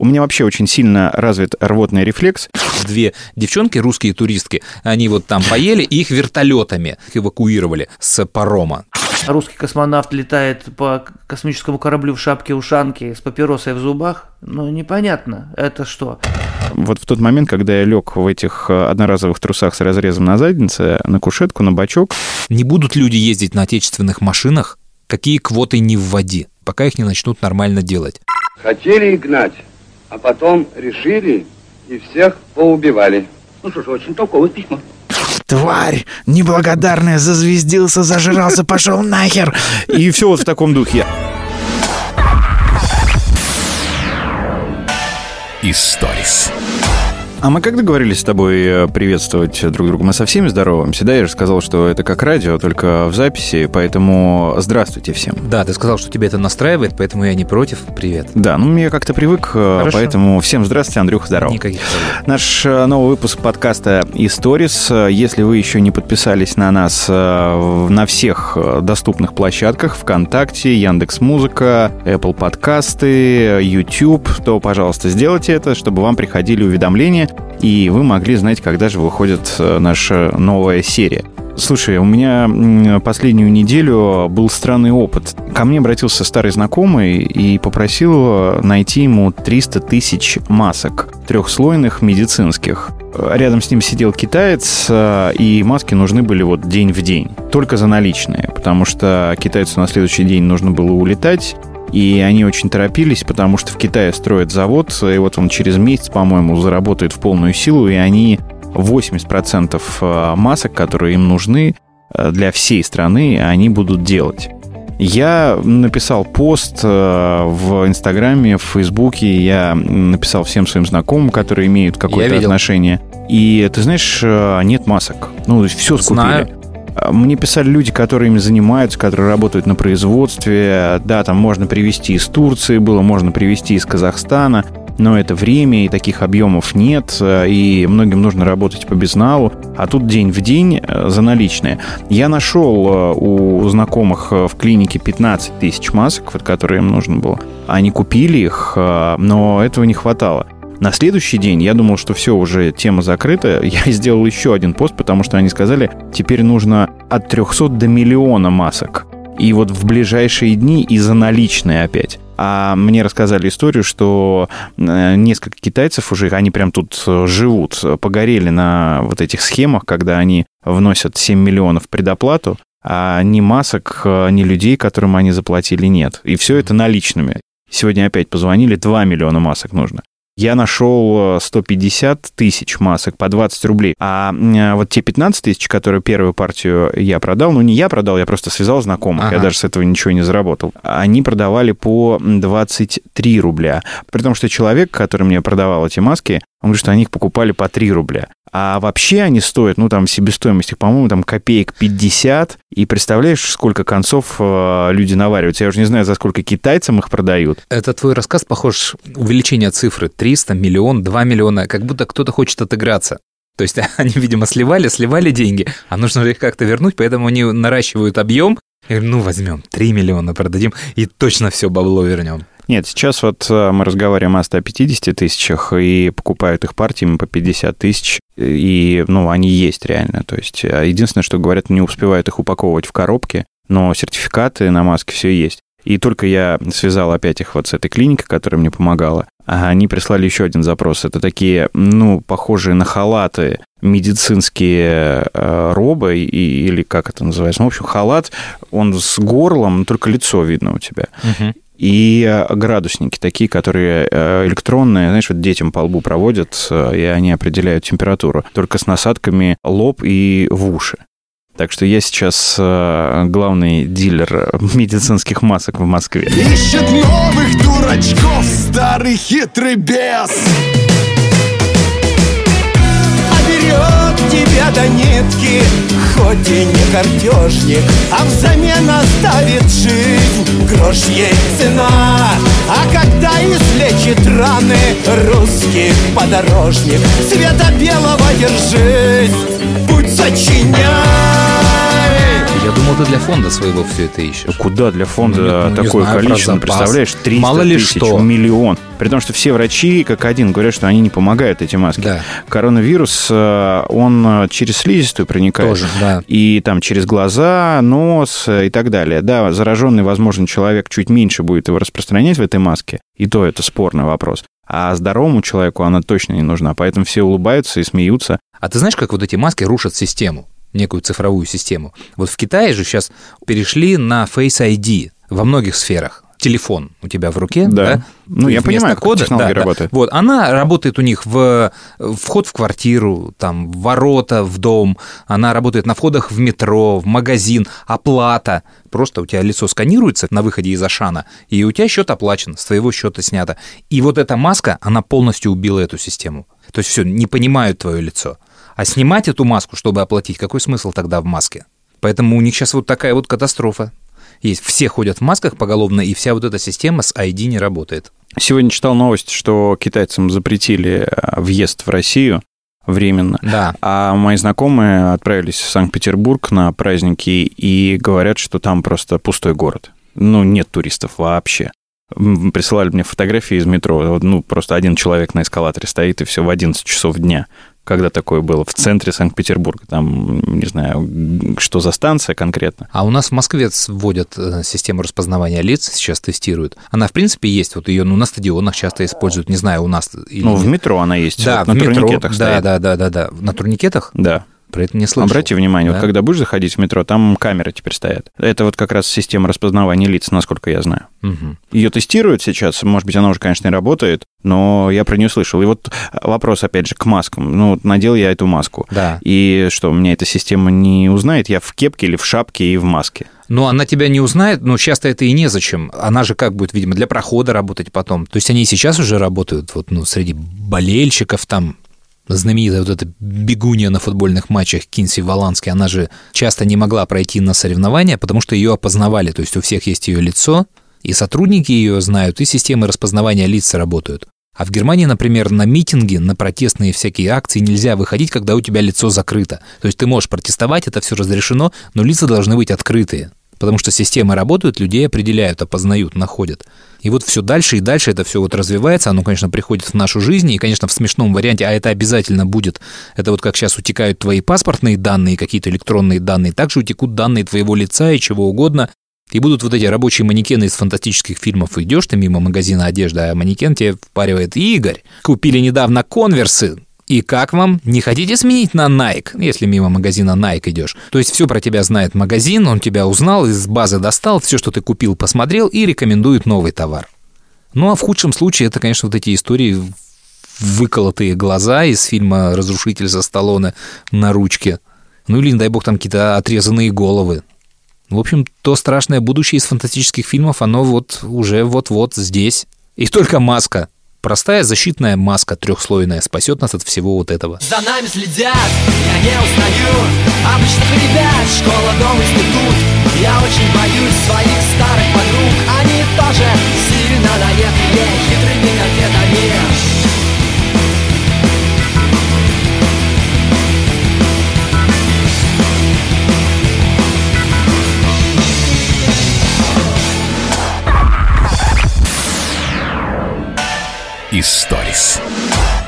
У меня вообще очень сильно развит рвотный рефлекс. Две девчонки, русские туристки, они вот там поели, и их вертолетами эвакуировали с парома. Русский космонавт летает по космическому кораблю в шапке-ушанке с папиросой в зубах. Ну, непонятно, это что? Вот в тот момент, когда я лег в этих э, одноразовых трусах с разрезом на заднице, на кушетку, на бачок, Не будут люди ездить на отечественных машинах, какие квоты не вводи, пока их не начнут нормально делать. Хотели гнать, а потом решили и всех поубивали. Ну что ж, очень толковое письмо. тварь, неблагодарная, зазвездился, зажрался, пошел нахер. И все вот в таком духе. Историс. А мы как договорились с тобой э, приветствовать друг друга? Мы со всеми здороваемся, да? Я же сказал, что это как радио, только в записи, поэтому здравствуйте всем. Да, ты сказал, что тебя это настраивает, поэтому я не против. Привет. Да, ну я как-то привык, э, Хорошо. поэтому всем здравствуйте, Андрюха, здорово. Никаких проблем. Наш э, новый выпуск подкаста «Историс». Если вы еще не подписались на нас на всех доступных площадках ВКонтакте, Яндекс.Музыка, Apple подкасты, YouTube, то, пожалуйста, сделайте это, чтобы вам приходили уведомления, и вы могли знать, когда же выходит э, наша новая серия. Слушай, у меня последнюю неделю был странный опыт. Ко мне обратился старый знакомый и попросил найти ему 300 тысяч масок трехслойных медицинских. Рядом с ним сидел китаец, э, и маски нужны были вот день в день. Только за наличные, потому что китайцу на следующий день нужно было улетать, и они очень торопились, потому что в Китае строят завод, и вот он через месяц, по-моему, заработает в полную силу, и они 80% э, масок, которые им нужны э, для всей страны, они будут делать. Я написал пост э, в Инстаграме, в Фейсбуке, я написал всем своим знакомым, которые имеют какое-то отношение. И ты знаешь, нет масок. Ну, все скупили. Знаю. Мне писали люди, которые ими занимаются, которые работают на производстве. Да, там можно привезти из Турции, было можно привезти из Казахстана, но это время, и таких объемов нет, э, и многим нужно работать по безналу, а тут день в день э, за наличные. Я нашел э, у знакомых в клинике 15 тысяч масок, вот, которые им нужно было. Они купили их, но этого не хватало. На следующий день я думал, что все, уже тема закрыта. Я сделал еще один пост, потому что они сказали, теперь нужно от 300 до миллиона масок. И вот в ближайшие дни и за наличные опять. А мне рассказали историю, что э, несколько китайцев уже, они прям тут э, живут, погорели на вот этих схемах, когда они вносят 7 миллионов предоплату, а ни масок, э, ни людей, которым они заплатили, нет. И все это наличными. Сегодня опять позвонили, 2 миллиона масок нужно. Я нашел э, 150 тысяч масок по 20 рублей. А м, вот те 15 тысяч, которые первую партию я продал, ну не я продал, я просто связал знакомых, я Ага. даже с этого ничего не заработал. Они продавали по 23 рубля. При том, что человек, который мне продавал эти маски, он говорит, что они их покупали по 3 рубля. А вообще они стоят, ну там себестоимость их, по-моему, там копеек 50. И представляешь, сколько концов э, люди навариваются. Я уже не знаю, за сколько китайцам их продают. Это твой рассказ похож увеличение цифры 300, миллион, 2 миллиона, как будто кто-то хочет отыграться. То есть они, видимо, сливали, сливали деньги, а нужно их как-то вернуть, поэтому они наращивают объем. Говорю, ну возьмем 3 миллиона, продадим и точно все бабло вернем. Нет, сейчас вот э, мы разговариваем о 150 тысячах, и покупают их партиями по 50 тысяч, и, ну, они есть реально. То есть, э, единственное, что говорят, не успевают их упаковывать в коробки, но сертификаты на маски все есть. И только я связал опять их вот с этой клиникой, которая мне помогала, а они прислали еще один запрос. Это такие, ну, похожие на халаты медицинские э, робы, и, или как это называется. Ну, в общем, халат, он с горлом, только лицо видно у тебя и э, градусники такие, которые э, электронные, знаешь, вот детям по лбу проводят, э, и они определяют температуру, только с насадками лоб и в уши. Так что я сейчас главный дилер медицинских масок в Москве. Ищет новых дурачков старый хитрый бес. А берет тебя до нитки Хоть и не картежник А взамен оставит жизнь. Грош ей цена А когда излечит раны Русский подорожник. Цвета белого держись Путь сочиняй Я думал, ты для фонда своего все это ищешь. Куда для фонда Ну, не такое знаю, количество? Ну, представляешь, 300 Мало ли тысяч, что. миллион. При том, что все врачи, как один, говорят, что они не помогают, эти маски. Да. Коронавирус, э, он э, через слизистую проникает. Тоже, да. И там через глаза, нос э, и так далее. Да, зараженный, возможно, человек чуть меньше будет его распространять в этой маске. И то это спорный вопрос. А здоровому человеку она точно не нужна. Поэтому все улыбаются и смеются. А ты знаешь, как вот эти маски рушат систему, некую цифровую систему? Вот в Китае же сейчас перешли на Face ID во многих сферах. Телефон у тебя в руке, Да. да? Ну, я понимаю, как кода, технология да, да. работает. Вот, она работает у них в вход в квартиру, там, ворота в дом, она работает на входах в метро, в магазин, оплата. Просто у тебя лицо сканируется на выходе из Ашана, и у тебя счет оплачен, с твоего счета снято. И вот эта маска, она полностью убила эту систему. То есть все, не понимают твое лицо. А снимать эту маску, чтобы оплатить, какой смысл тогда в маске? Поэтому у них сейчас вот такая вот катастрофа. Есть. Все ходят в масках поголовно, и вся вот эта система с ID не работает. Сегодня читал новость, что китайцам запретили э, въезд в Россию временно. Да. А мои знакомые отправились в Санкт-Петербург на праздники и говорят, что там просто пустой город. Ну, нет туристов вообще. Присылали мне фотографии из метро. Ну, просто один человек на эскалаторе стоит, и все в 11 часов дня. Когда такое было? В центре Санкт-Петербурга. Там, не знаю, что за станция конкретно. А у нас в Москве вводят э, систему распознавания лиц, сейчас тестируют. Она, в принципе, есть. Вот ее ну, на стадионах часто используют. Не знаю, у нас... или Ну, в нет. метро она есть. Да, вот в на метро. турникетах Да, да, да, да, да. На турникетах? Да. Про это не слышал. Обрати внимание, Да. вот когда будешь заходить в метро, там камеры теперь стоят. Это вот как раз система распознавания лиц, насколько я знаю. Мгм. Ее тестируют сейчас, может быть, она уже, конечно, не работает, но я про нее слышал. И вот вопрос, опять же, к маскам. Ну, вот надел я эту маску. Да. И что, меня эта система не узнает? Я в кепке или в шапке и в маске? Но она тебя не узнает, но часто это и незачем. Она же как будет, видимо, для прохода работать потом. То есть они и сейчас уже работают вот, ну, среди болельщиков там, знаменитая вот эта бегунья на футбольных матчах Кинси Валански, она же часто не могла пройти на соревнования, потому что ее опознавали. То есть у всех есть ее лицо, и сотрудники ее знают, и системы распознавания лиц работают. А в Германии, например, на митинги, на протестные всякие акции нельзя выходить, когда у тебя лицо закрыто. То есть ты можешь протестовать, это все разрешено, но лица должны быть открытые. Потому что системы работают, людей определяют, опознают, находят. И вот все дальше и дальше это все вот развивается, оно, конечно, приходит в нашу жизнь, и, конечно, в смешном варианте, а это обязательно будет. Это вот как сейчас утекают твои паспортные данные, какие-то электронные данные, также утекут данные твоего лица и чего угодно. И будут вот эти рабочие манекены из фантастических фильмов. Идешь ты мимо магазина одежды, а манекен тебе впаривает Игорь. Купили недавно конверсы. И как вам? Не хотите сменить на Nike, если мимо магазина Nike идешь? То есть все про тебя знает магазин, он тебя узнал, из базы достал, все, что ты купил, посмотрел и рекомендует новый товар. Ну а в худшем случае это, конечно, вот эти истории выколотые глаза из фильма «Разрушитель за Сталлоне» на ручке. Ну или, не дай бог, там какие-то отрезанные головы. В общем, то страшное будущее из фантастических фильмов, оно вот уже вот-вот здесь. И только маска. Простая защитная маска трехслойная спасет нас от всего вот этого. За нами следят, я не узнаю. Обычных ребят, школа, дом, институт. Я очень боюсь своих старых подруг. Они тоже сильно наехали хитрыми конфетами Историс.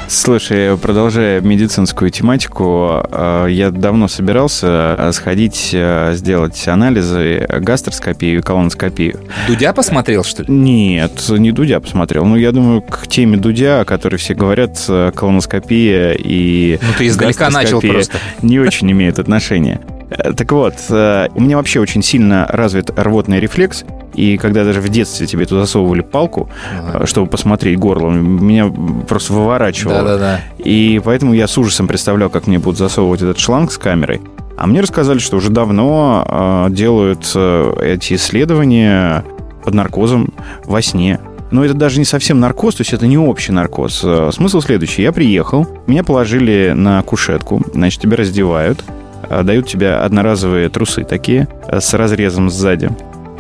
Слушай, продолжая медицинскую тематику, э, я давно собирался э, сходить, э, сделать анализы, гастроскопию и колоноскопию. Дудя посмотрел, что ли? Нет, не Дудя посмотрел. Ну, я думаю, к теме Дудя, о которой все говорят, колоноскопия и Ну, ты издалека начал просто. не очень имеют отношения. Э, Так вот, э, у меня вообще очень сильно развит рвотный рефлекс, и когда даже в детстве тебе туда засовывали палку, Ага. э, чтобы посмотреть горло, меня просто выворачивало. Да-да-да. И поэтому я с ужасом представлял, как мне будут засовывать этот шланг с камерой. А мне рассказали, что уже давно делают эти исследования под наркозом во сне. Но это даже не совсем наркоз, то есть это не общий наркоз. Смысл следующий. Я приехал, меня положили на кушетку, значит, тебя раздевают, дают тебе одноразовые трусы такие э, с разрезом сзади,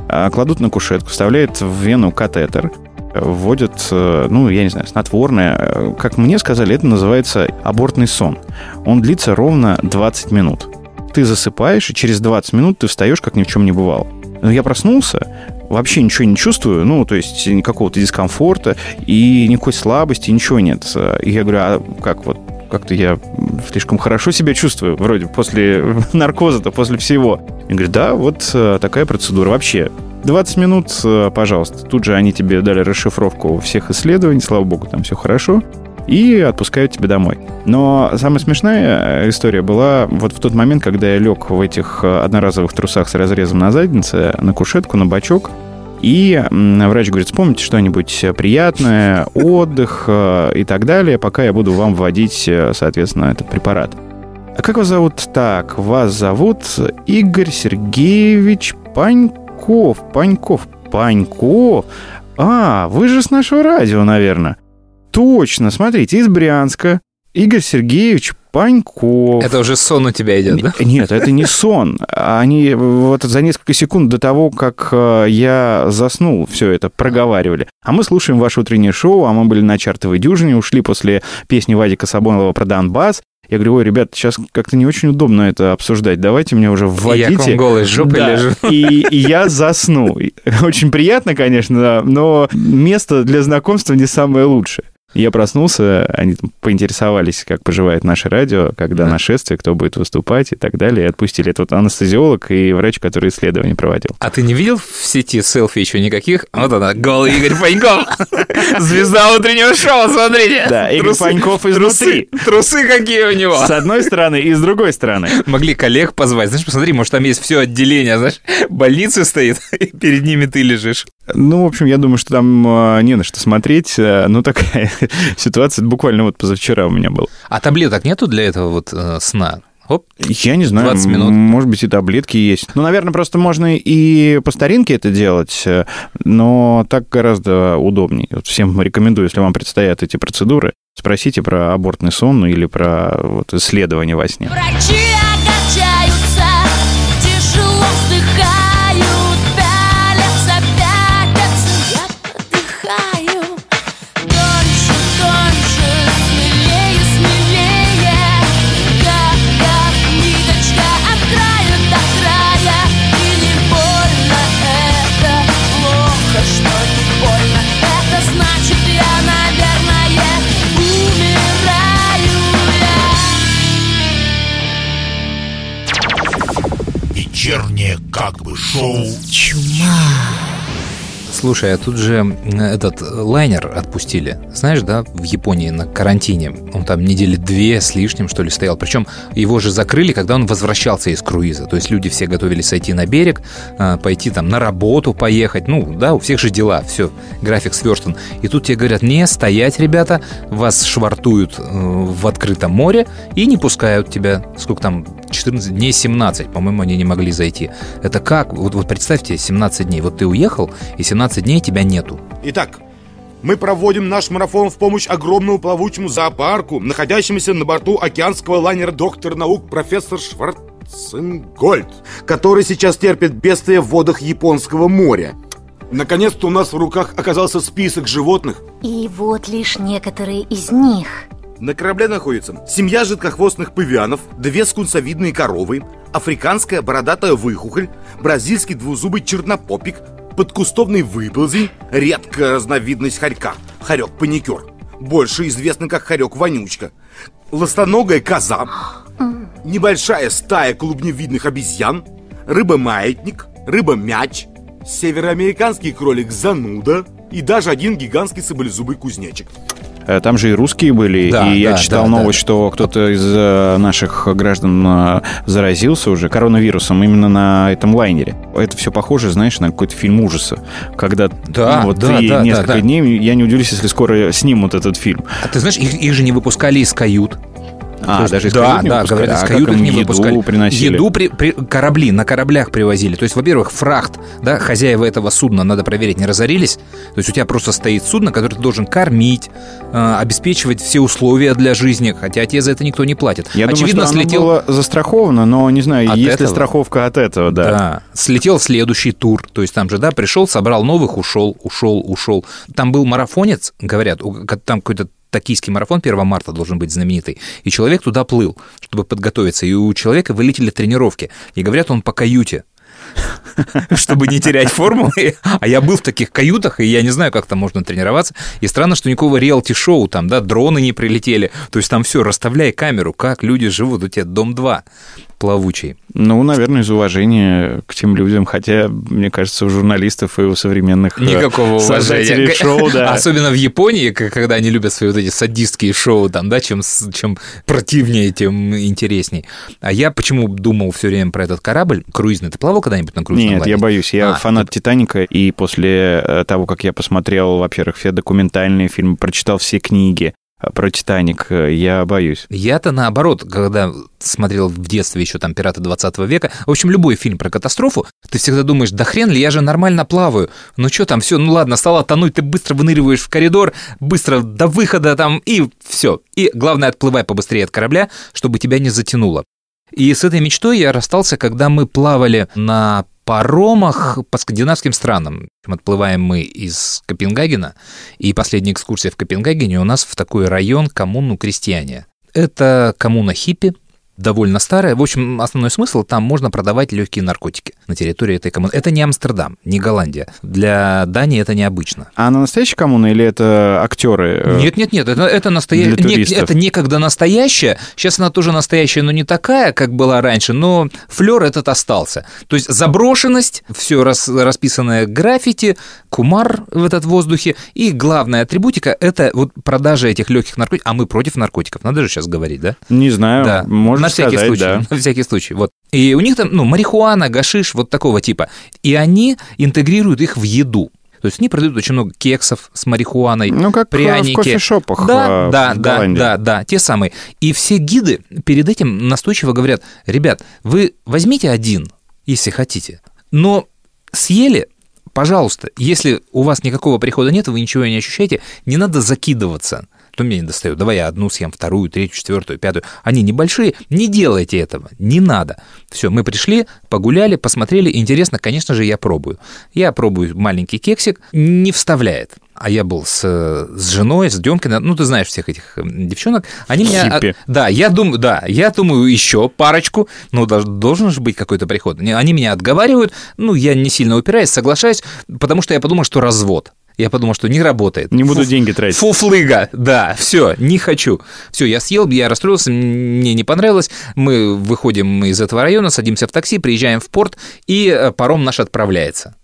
А, кладут на кушетку, вставляют в вену катетер, вводят, э, ну, я не знаю, снотворное. Э, Как мне сказали, это называется абортный сон. Он длится ровно 20 минут. ты засыпаешь, и через 20 минут ты встаешь, как ни в чем не бывало. Но я проснулся, вообще ничего не чувствую, ну, то есть никакого-то дискомфорта и никакой слабости, ничего нет. И я говорю, а как вот, как-то я слишком хорошо себя чувствую, вроде после наркоза-то, после всего. Я говорю, да, вот э, такая процедура. Вообще, 20 минут, э, пожалуйста. Тут же они тебе дали расшифровку всех исследований, слава богу, там все хорошо и отпускают тебя домой. Но самая смешная история была вот в тот момент, когда я лег в этих э, одноразовых трусах с разрезом на заднице, на кушетку, на бачок, и врач говорит, вспомните что-нибудь приятное, отдых э, и так далее, пока я буду вам вводить, э, соответственно, этот препарат. А как вас зовут? Так, вас зовут Игорь Сергеевич Паньков. Паньков. Паньков? А, вы же с нашего радио, наверное. Точно, смотрите, из Брянска. Игорь Сергеевич Паньков. Это уже сон у тебя идет, да? Нет, это не сон. Они вот за несколько секунд до того, как э, я заснул, все это проговаривали. А мы слушаем ваше утреннее шоу, а мы были на чартовой дюжине, ушли после песни Вадика Сабонова про Донбасс. Я говорю, ой, ребят, сейчас как-то не очень удобно это обсуждать. Давайте мне уже вводите. Я к вам голой жопой да. лежу. И, и я засну. Очень приятно, конечно, но место для знакомства не самое лучшее. Я проснулся, они поинтересовались, как поживает наше радио, когда нашествие, кто будет выступать и так далее, и отпустили. Это вот анестезиолог и врач, который исследование проводил. А ты не видел в сети селфи еще никаких? Вот она, голый Игорь Паньков, звезда утреннего шоу, смотрите. Да, Игорь Паньков изнутри. Трусы какие у него. С одной стороны и с другой стороны. Могли коллег позвать. Знаешь, посмотри, может, там есть все отделение, знаешь, больницы стоит, и перед ними ты лежишь. Ну, в общем, я думаю, что там а, не на что смотреть. Э, ну, такая ситуация буквально вот позавчера у меня была. А таблеток нету для этого вот э, сна? Оп, я не знаю, 20 минут. может быть, и таблетки есть. Ну, наверное, просто можно и по старинке это делать, э, но так гораздо удобнее. Вот всем рекомендую, если вам предстоят эти процедуры, спросите про абортный сон ну, или про вот, исследование во сне. Врачи шоу «Чума». Слушай, а тут же этот лайнер отпустили, знаешь, да, в Японии на карантине. Он там недели две с лишним, что ли, стоял. Причем его же закрыли, когда он возвращался из круиза. То есть люди все готовились сойти на берег, а, пойти там на работу поехать. Ну, да, у всех же дела, все, график сверстан. И тут тебе говорят, не, стоять, ребята, вас швартуют э, в открытом море и не пускают тебя, сколько там, 14 дней, 17, по-моему, они не могли зайти. Это как? Вот, вот представьте, 17 дней. Вот ты уехал, и 17 15 дней тебя нету. Итак, мы проводим наш марафон в помощь огромному плавучему зоопарку, находящемуся на борту океанского лайнера доктор наук профессор Шварценгольд, который сейчас терпит бедствие в водах Японского моря. Наконец-то у нас в руках оказался список животных. И вот лишь некоторые из них. На корабле находится семья жидкохвостных павианов, две скунсовидные коровы, африканская бородатая выхухоль, бразильский двузубый чернопопик, подкустовный выползень, редкая разновидность хорька, хорек-паникер, больше известный как хорек-вонючка, ластоногая коза, небольшая стая клубневидных обезьян, рыба-маятник, рыба-мяч, североамериканский кролик-зануда и даже один гигантский саблезубый кузнечик. Э, там же и русские были, да, и я да, читал да, новость, да. что кто-то из э, наших граждан э, заразился уже коронавирусом именно на этом лайнере. Это все похоже, знаешь, на какой-то фильм ужаса, когда да, ну, вот да, и да, несколько да, да. дней, я не удивлюсь, если скоро снимут этот фильм. А ты знаешь, их, их же не выпускали из кают. А, даже из да, да, говорят, из кают а не еду выпускали. приносили? Еду при, при, корабли на кораблях привозили. То есть, во-первых, фрахт, да, хозяева этого судна, надо проверить, не разорились. То есть у тебя просто стоит судно, которое ты должен кормить, э, обеспечивать все условия для жизни, хотя тебе за это никто не платит. Я Очевидно, думаю, что слетел... было застраховано, но не знаю, от есть этого? ли страховка от этого, да. Да, слетел следующий тур. То есть там же, да, пришел, собрал новых, ушел, ушел, ушел. Там был марафонец, говорят, там какой-то токийский марафон 1 марта должен быть знаменитый, и человек туда плыл, чтобы подготовиться, и у человека вылетели тренировки, и говорят, он по каюте чтобы не терять форму. А я был в таких каютах, и я не знаю, как там можно тренироваться. И странно, что никакого реалти-шоу там, да, дроны не прилетели. То есть там все, расставляй камеру, как люди живут, у тебя дом 2 плавучий. Ну, наверное, из уважения к тем людям, хотя, мне кажется, у журналистов и у современных э, Никакого уважения. шоу, да. Особенно в Японии, когда они любят свои вот эти садистские шоу, там, да, чем, чем противнее, тем интересней. А я почему думал все время про этот корабль круизный? Ты плавал когда-нибудь на круизном Нет, я лайнере? боюсь. Я А, фанат «Титаника», и после э, того, как я посмотрел, во-первых, все документальные фильмы, прочитал все книги э, про «Титаник», э, я боюсь. Я-то наоборот, когда смотрел в детстве еще там «Пираты 20 века», в общем, любой фильм про катастрофу, ты всегда думаешь, да хрен ли, я же нормально плаваю. Ну что там, все, ну ладно, стало тонуть, ты быстро выныриваешь в коридор, быстро до выхода там, и все. И главное, отплывай побыстрее от корабля, чтобы тебя не затянуло. И с этой мечтой я расстался, когда мы плавали на паромах по скандинавским странам. Отплываем мы из Копенгагена, и последняя экскурсия в Копенгагене у нас в такой район коммуну крестьяне. Это коммуна хиппи, довольно старая. В общем, основной смысл, там можно продавать легкие наркотики на территории этой коммуны. Это не Амстердам, не Голландия. Для Дании это необычно. А она настоящая коммуна или это актеры? э, Нет, нет, нет, это, это настоящая. Туристов. это некогда настоящая. Сейчас она тоже настоящая, но не такая, как была раньше. Но флер этот остался. То есть заброшенность, все расписанное граффити, кумар в этот воздухе. И главная атрибутика это вот продажа этих легких наркотиков. А мы против наркотиков. Надо же сейчас говорить, да? Не знаю, Да, можно на всякий сказать, случай, да. на всякий случай, вот. И у них там, ну, марихуана, гашиш, вот такого типа. И они интегрируют их в еду. То есть они продают очень много кексов с марихуаной, Ну, как э, в пряники. кофешопах, Да, э, да, в да, Голландии. да, да, те самые. И все гиды перед этим настойчиво говорят, ребят, вы возьмите один, если хотите, но съели, пожалуйста, если у вас никакого прихода нет, вы ничего не ощущаете, не надо закидываться. То мне не достает. Давай я одну съем, вторую, третью, четвертую, пятую. Они небольшие. Не делайте этого. Не надо. Все, мы пришли, погуляли, посмотрели. Интересно, конечно же, я пробую. Я пробую маленький кексик. Не вставляет. А я был с, с женой, с Демкиной, ну, ты знаешь всех этих э, девчонок. Они меня... Хиппи. Да, я думаю, да, я думаю еще парочку, ну, дож- должен же быть какой-то приход. Они меня отговаривают, ну, я не сильно упираюсь, соглашаюсь, потому что я подумал, что развод. Я подумал, что не работает. Не буду Фу- деньги тратить. Фуфлыга, да, все, не хочу. Все, я съел, я расстроился, мне не понравилось. Мы выходим из этого района, садимся в такси, приезжаем в порт, и э, паром наш отправляется.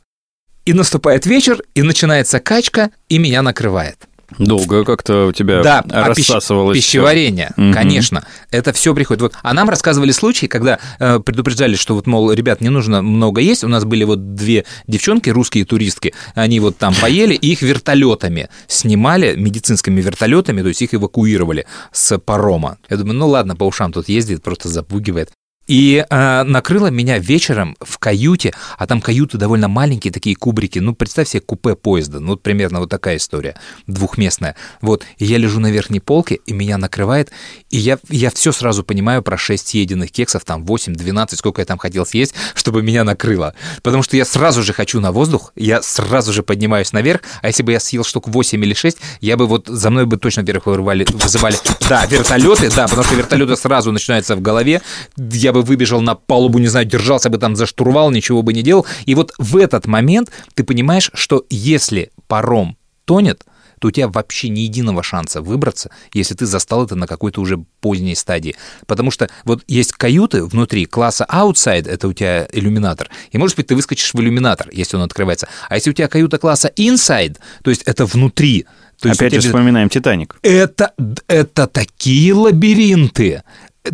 И наступает вечер, и начинается качка, и меня накрывает. Долго как-то у тебя Да, а пищ- рассасывалось всё. пищеварение, Мгм. конечно. Это все приходит. Вот, а нам рассказывали случаи, когда э, предупреждали, что вот, мол, ребят, не нужно много есть. У нас были вот две девчонки, русские туристки, они вот там поели, и их вертолетами снимали, медицинскими вертолетами, то есть их эвакуировали с парома. Я думаю, ну ладно, по ушам тут ездит, просто запугивает. И э, накрыло меня вечером в каюте, а там каюты довольно маленькие, такие кубрики. Ну, представь себе купе поезда. Ну, примерно вот такая история, двухместная. Вот, и я лежу на верхней полке, и меня накрывает, и я, я все сразу понимаю про 6 съеденных кексов, там 8, 12, сколько я там хотел съесть, чтобы меня накрыло. Потому что я сразу же хочу на воздух, я сразу же поднимаюсь наверх, а если бы я съел штук 8 или 6, я бы вот за мной бы точно вверх вырвали, вызывали, да, вертолеты, да, потому что вертолеты сразу начинаются в голове, я бы выбежал на палубу, не знаю, держался бы там за штурвал, ничего бы не делал, и вот в этот момент ты понимаешь, что если паром тонет, то у тебя вообще ни единого шанса выбраться, если ты застал это на какой-то уже поздней стадии. Потому что вот есть каюты внутри класса outside, это у тебя иллюминатор, и, может быть, ты выскочишь в иллюминатор, если он открывается. А если у тебя каюта класса inside, то есть это внутри, то Опять же тебя вспоминаем «Титаник». это, это такие лабиринты.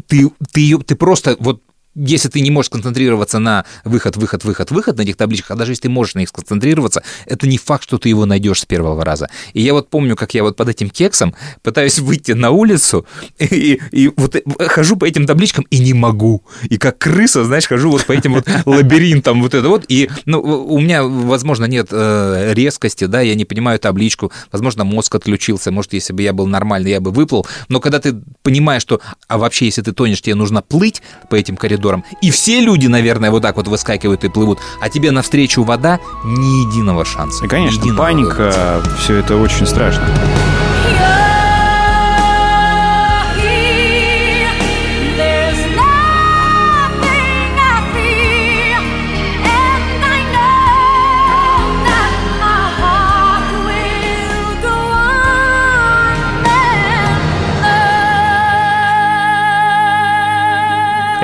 Ты, ты, ты просто вот если ты не можешь концентрироваться на выход, выход, выход, выход на этих табличках, а даже если ты можешь на них сконцентрироваться, это не факт, что ты его найдешь с первого раза. И я вот помню, как я вот под этим кексом пытаюсь выйти на улицу, и, и вот хожу по этим табличкам и не могу. И как крыса, знаешь, хожу вот по этим вот лабиринтам вот это вот. И ну, у меня, возможно, нет э, резкости, да, я не понимаю табличку, возможно, мозг отключился, может, если бы я был нормальный, я бы выплыл. Но когда ты понимаешь, что, а вообще, если ты тонешь, тебе нужно плыть по этим коридорам, и все люди, наверное, вот так вот выскакивают и плывут, а тебе навстречу вода, ни единого шанса. И, конечно, единого паника, все это очень страшно.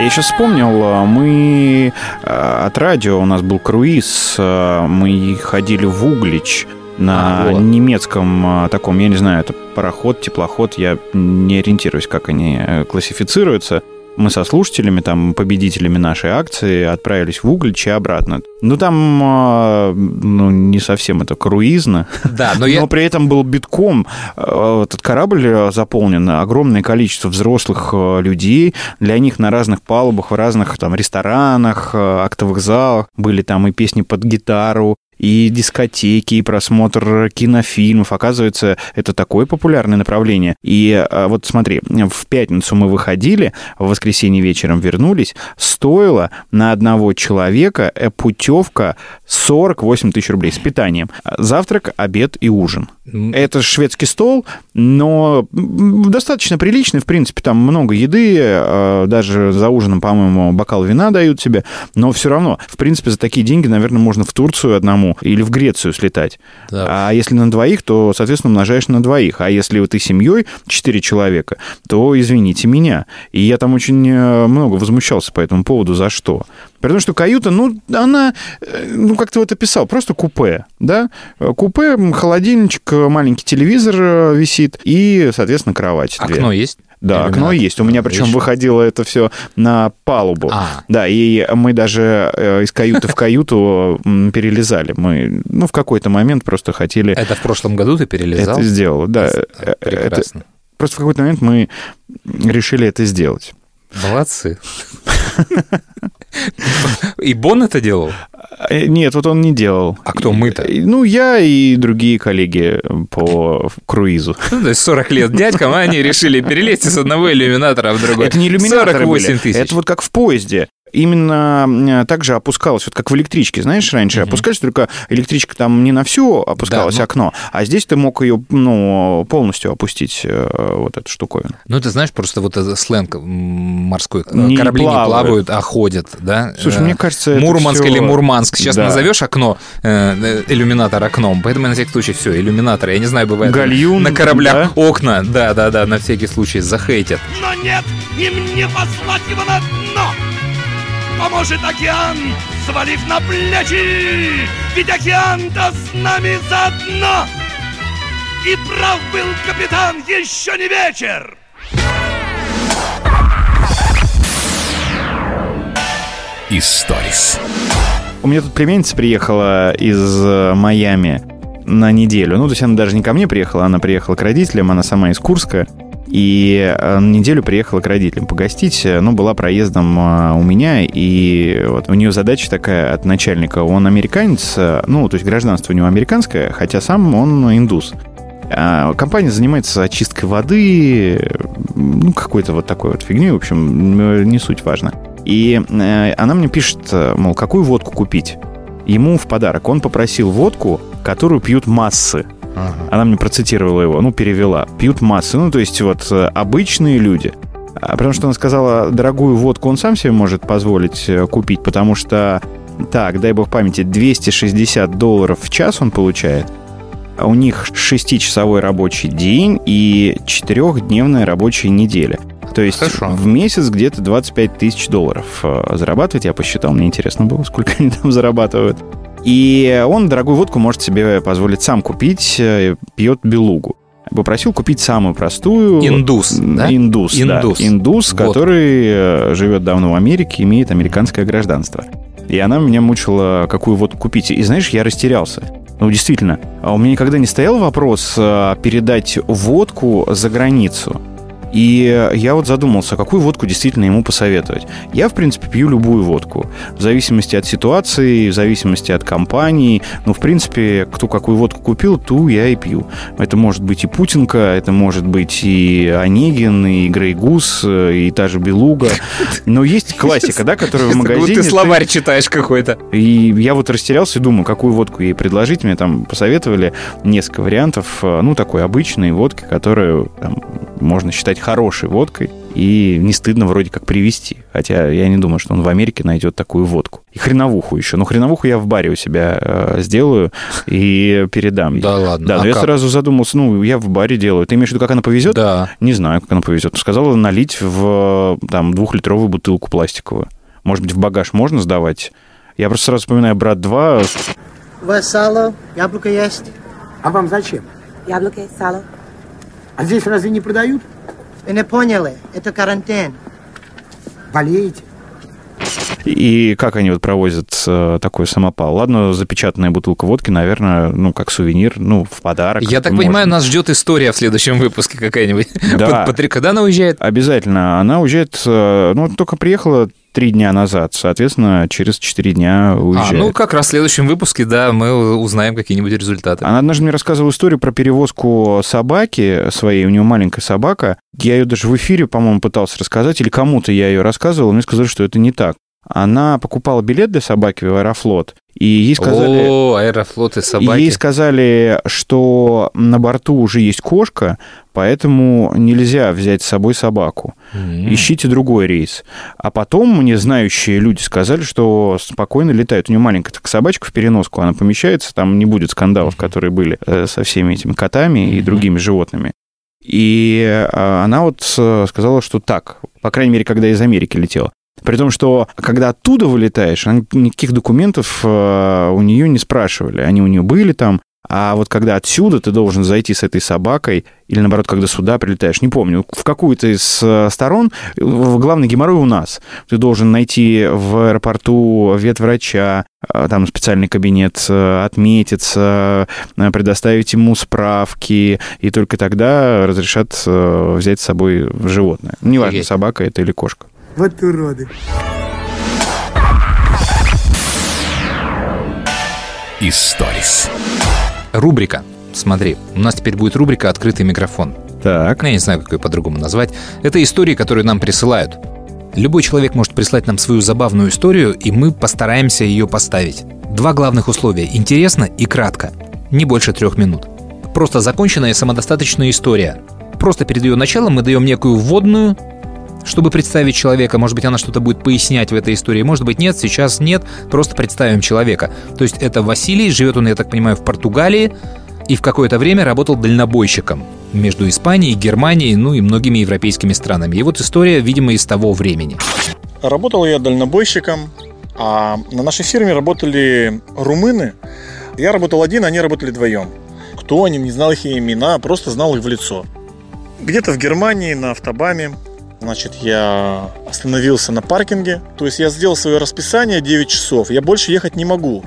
Я сейчас вспомнил, мы э, от радио, у нас был круиз, э, мы ходили в Углич на А, вот. немецком э, таком, я не знаю, это пароход, теплоход, я не ориентируюсь, как они э, классифицируются. Мы со слушателями, там, победителями нашей акции отправились в Углич и обратно. Ну, там, э, ну, не совсем это круизно. Да, но Но, я... при этом был битком. Э, Этот корабль э, заполнен огромное количество взрослых людей. Для них на разных палубах, в разных там ресторанах, актовых залах были там и песни под гитару, и дискотеки, и просмотр кинофильмов. Оказывается, это такое популярное направление. И э, вот смотри, в пятницу мы выходили, в воскресенье вечером вернулись, стоило на одного человека э, путевка 48 тысяч рублей с питанием. Завтрак, обед и ужин. М, Это шведский стол, но достаточно приличный, в принципе, там много еды, э, даже за ужином, по-моему, бокал вина дают тебе, но все равно, в принципе, за такие деньги, наверное, можно в Турцию одному или в Грецию слетать. Да. А если на двоих, то, соответственно, умножаешь на двоих. А если вот ты семьей, четыре человека, то извините меня. И я там очень э, много возмущался по этому поводу, за что. Потому что каюта, ну, она, э, ну, как ты вот описал, просто купе, да? Купе, холодильничек, э, маленький телевизор висит и, соответственно, кровать. две. Окно есть? Да, окно Иллюминатор? есть. У меня причем Видишь? выходило это все на палубу. А. Да, и мы даже э, из каюты в каюту перелезали. Мы, ну, в какой-то момент просто хотели Это в прошлом году ты перелезал? это сделать. Да, Э, это- Прекрасно. просто в какой-то момент мы решили это сделать. Молодцы. И Бон это делал? Э, Нет, вот он не делал. А кто мы-то? Ну, я и другие коллеги по круизу. Ну, то есть 40 лет дядькам, а они решили перелезть из одного иллюминатора в другой. Это не иллюминаторы 48 были. тысяч. Это вот как в поезде. Именно э, так же опускалось, вот как в электричке, знаешь, раньше опускались, только электричка там не на всю опускалось Да, ну- окно, а здесь ты мог ее, ну, полностью опустить, э, вот эту штуковину. Ну, ты знаешь, просто вот этот сленг морской. Не Корабли плавают. не плавают, а ходят, да? Слушай, Э, мне кажется, это Мурманск всё- или Мурманск. Сейчас Да. назовешь окно, э, э, иллюминатор окном. Поэтому я на всякий случай все, иллюминатор. Я не знаю, бывает Гальюн, на кораблях окна. Да, да, да, на всякий случай захейтят. Но нет, им не послать его на дно. Поможет океан, свалив на плечи. Ведь океан-то с нами заодно. И прав был капитан, еще не вечер. Историс. У меня тут племянница приехала из э, Майами на неделю. Ну, то есть она даже не ко мне приехала, она приехала к родителям, она сама из Курска. И э, на неделю приехала к родителям погостить, э, ну, была проездом э, у меня, и вот у нее задача такая от начальника, он американец, ну, то есть гражданство у него американское, хотя сам он индус. А Компания занимается очисткой воды, ну, какой-то вот такой вот фигней, в общем, э, не суть важно. И она мне пишет, мол, какую водку купить? Ему в подарок. Он попросил водку, которую пьют массы. Она мне процитировала его, ну, перевела. Пьют массы, ну, то есть вот э, обычные люди. А Потому что она сказала, дорогую водку он сам себе может позволить э, купить, потому что, так, дай бог памяти, 260 долларов в час он получает. А у них шестичасовой рабочий день и четырехдневная рабочая неделя. То есть Хорошо. в месяц где-то 25 тысяч долларов э, зарабатывать. Я посчитал, мне интересно было, сколько они там зарабатывают. И он дорогую водку может себе позволить сам купить, э, пьет белугу. Попросил купить самую простую. Индус, да? Индус, да. Индус. Индус, Вот. который э, живет давно в Америке, имеет американское гражданство. И она меня мучила, какую водку купить. И знаешь, я растерялся. Ну, действительно, а у меня никогда не стоял вопрос э, передать водку за границу. И я вот задумался, какую водку действительно ему посоветовать. Я, в принципе, пью любую водку. В зависимости от ситуации, в зависимости от компании. Ну, в принципе, кто какую водку купил, ту я и пью. Это может быть и Путинка, это может быть и Онегин, и Грейгус, э, и та же Белуга. Но есть классика, да, которая в магазине... ты словарь читаешь какой-то. и я вот растерялся и думаю, какую водку ей предложить. Мне там посоветовали несколько вариантов. э, Ну, такой обычной водки, которую там, можно считать хорошей водкой, и не стыдно вроде как привезти. Хотя я не думаю, что он в Америке найдет такую водку. И хреновуху еще. Но хреновуху я в баре у себя э, сделаю и передам. Да ладно. Да, А но я как? сразу задумался, ну, я в баре делаю. Ты имеешь в виду, как она повезет? Да. Не знаю, как она повезет. Сказала налить в там двухлитровую бутылку пластиковую. Может быть, в багаж можно сдавать? Я просто сразу вспоминаю «Брат 2». У вас сало, яблоко есть. А вам зачем? Яблоко, сало. А здесь разве не продают? Вы не поняли, это карантин. Болеете? И как они вот провозят э, такой самопал? Ладно, запечатанная бутылка водки, наверное, ну, как сувенир, ну, в подарок. Я так можно. понимаю, нас ждет история в следующем выпуске какая-нибудь. Да. Патрик, когда она уезжает? Обязательно. Она уезжает, э, ну, только приехала три дня назад, соответственно, через четыре дня А, уезжает. ну как раз в следующем выпуске, да, мы узнаем какие-нибудь результаты. Она однажды мне рассказывала историю про перевозку собаки своей, у нее маленькая собака. Я ее даже в эфире, по-моему, пытался рассказать, или кому-то я ее рассказывал, мне сказали, что это не так. Она покупала билет для собаки в Аэрофлот, и ей сказали... О, аэрофлот и собаки. Ей сказали, что на борту уже есть кошка, поэтому нельзя взять с собой собаку. М. Ищите другой рейс. А потом мне знающие люди сказали, что спокойно летают. У нее маленькая так собачка в переноску, она помещается, там не будет скандалов, которые были э, со всеми этими котами и другими животными. И э, она вот э, сказала, что так, по крайней мере, когда из Америки летела. При том, что когда оттуда вылетаешь, они никаких документов э, у нее не спрашивали. Они у нее были там. А вот когда отсюда ты должен зайти с этой собакой, или наоборот, когда сюда прилетаешь, не помню, в какую-то из э, сторон, главный геморрой у нас. Ты должен найти в аэропорту ветврача, э, там специальный кабинет, э, отметиться, предоставить ему справки, и только тогда разрешат взять с собой животное. Неважно, собака это или кошка. Вот уроды. Историс. Рубрика. Смотри, у нас теперь будет рубрика «Открытый микрофон». Так. Ну, Я не знаю, как ее по-другому назвать. Это истории, которые нам присылают. Любой человек может прислать нам свою забавную историю, и мы постараемся ее поставить. Два главных условия – интересно и кратко. Не больше трех минут. Просто законченная самодостаточная история. Просто перед ее началом мы даем некую вводную, чтобы представить человека. Может быть, она что-то будет пояснять в этой истории. Может быть, нет, сейчас нет. Просто представим человека. То есть это Василий, живет он, я так понимаю, в Португалии, и в какое-то время работал дальнобойщиком между Испанией, Германией, ну и многими европейскими странами. И вот история, видимо, из того времени. Работал я дальнобойщиком, а на нашей фирме работали румыны. Я работал один, они работали вдвоем. Кто они, не знал их имена, просто знал их в лицо. Где-то в Германии на автобаме, значит, я остановился на паркинге. То есть я сделал свое расписание 9 часов, я больше ехать не могу.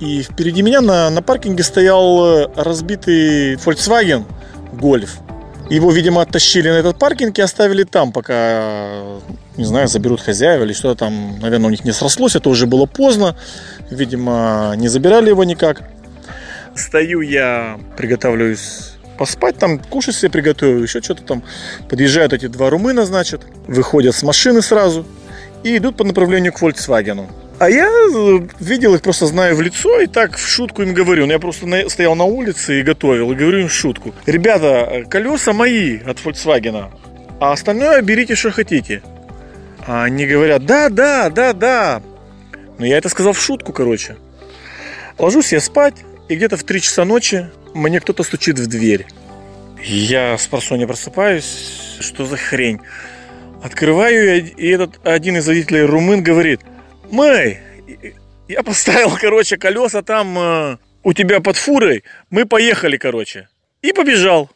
И впереди меня на, на паркинге стоял э, разбитый Volkswagen Golf. Его, видимо, оттащили на этот паркинг и оставили там, пока, не знаю, заберут хозяева или что-то там, наверное, у них не срослось, это уже было поздно, видимо, не забирали его никак. Стою я, приготавливаюсь поспать, там кушать себе приготовил, еще что-то там. Подъезжают эти два румына, значит, выходят с машины сразу и идут по направлению к Volkswagen. А я э, видел их, просто знаю в лицо, и так в шутку им говорю. Ну, я просто на- стоял на улице и готовил, и говорю им в шутку. Ребята, э, колеса мои от Volkswagen, а остальное берите, что хотите. А они говорят, да, да, да, да. Но я это сказал в шутку, короче. Ложусь я спать, и где-то в 3 часа ночи мне кто-то стучит в дверь. Я с просонья просыпаюсь, что за хрень. Открываю, и этот один из водителей румын говорит, Мэй, я поставил, короче, колеса там э, у тебя под фурой, мы поехали, короче. И побежал.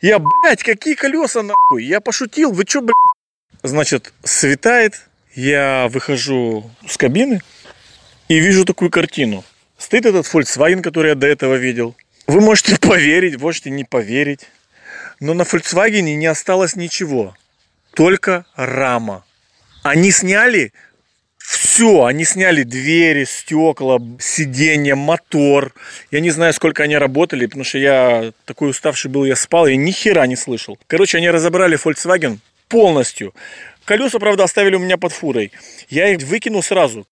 Я, блядь, какие колеса, нахуй? Я пошутил, вы чё, блядь? Значит, светает, я выхожу с кабины и вижу такую картину. Стоит этот Volkswagen, который я до этого видел. Вы можете поверить, можете не поверить. Но на Volkswagen не осталось ничего. Только рама. Они сняли все. Они сняли двери, стекла, сиденья, мотор. Я не знаю, сколько они работали, потому что я такой уставший был, я спал, я ни хера не слышал. Короче, они разобрали Volkswagen полностью. Колеса, правда, оставили у меня под фурой. Я их выкинул сразу.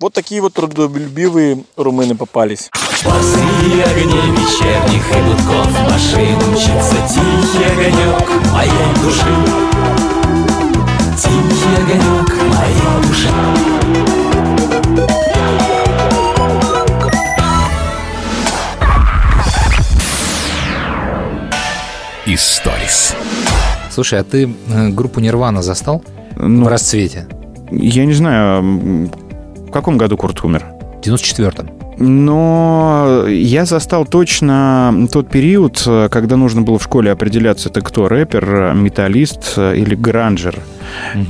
Вот такие вот трудолюбивые румыны попались. После огней вечерних и гудков машин Мчится тихий огонек моей души Тихий огонек моей души Историс. Слушай, а ты э, группу Нирвана застал Ну, в расцвете? я не знаю, в каком году Курт умер? В 94-м. Но я застал точно тот период, когда нужно было в школе определяться, ты кто, рэпер, металлист или гранжер.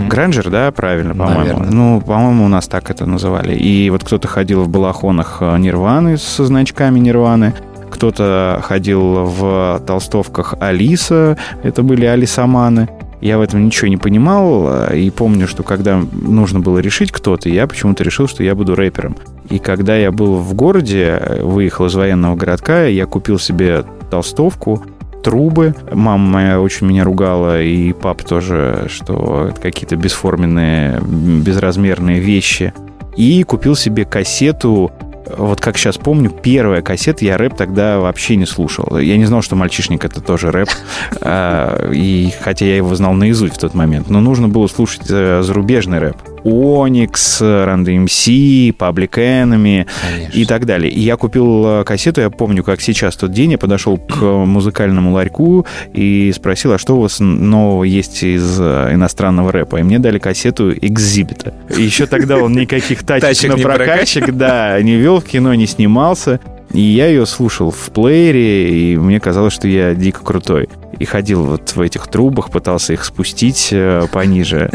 Гранжер, да, правильно, по-моему? Наверное. Ну, по-моему, у нас так это называли. И вот кто-то ходил в балахонах э, Нирваны со значками Нирваны, кто-то ходил в толстовках Алиса, это были Алисаманы. Я в этом ничего не понимал, э, и помню, что когда нужно было решить кто-то, я почему-то решил, что я буду рэпером. И когда я был в городе, выехал из военного городка, я купил себе толстовку, трубы. Мама моя очень меня ругала, и пап тоже, что какие-то бесформенные, безразмерные вещи. И купил себе кассету вот как сейчас помню, первая кассета, я рэп тогда вообще не слушал. Я не знал, что «Мальчишник» — это тоже рэп. А, И хотя я его знал наизусть в тот момент. Но нужно было слушать э, зарубежный рэп. Оникс, Run DMC, Public Enemy и так далее. И я купил э, кассету, я помню, как сейчас тот день, я подошел к музыкальному ларьку и спросил, а что у вас нового есть из э, иностранного рэпа? И мне дали кассету Экзибита. Еще тогда он никаких тачек на прокачек, да, не вел в кино, не снимался. И я ее слушал в плеере, и мне казалось, что я дико крутой. И ходил вот в этих трубах, пытался их спустить э, пониже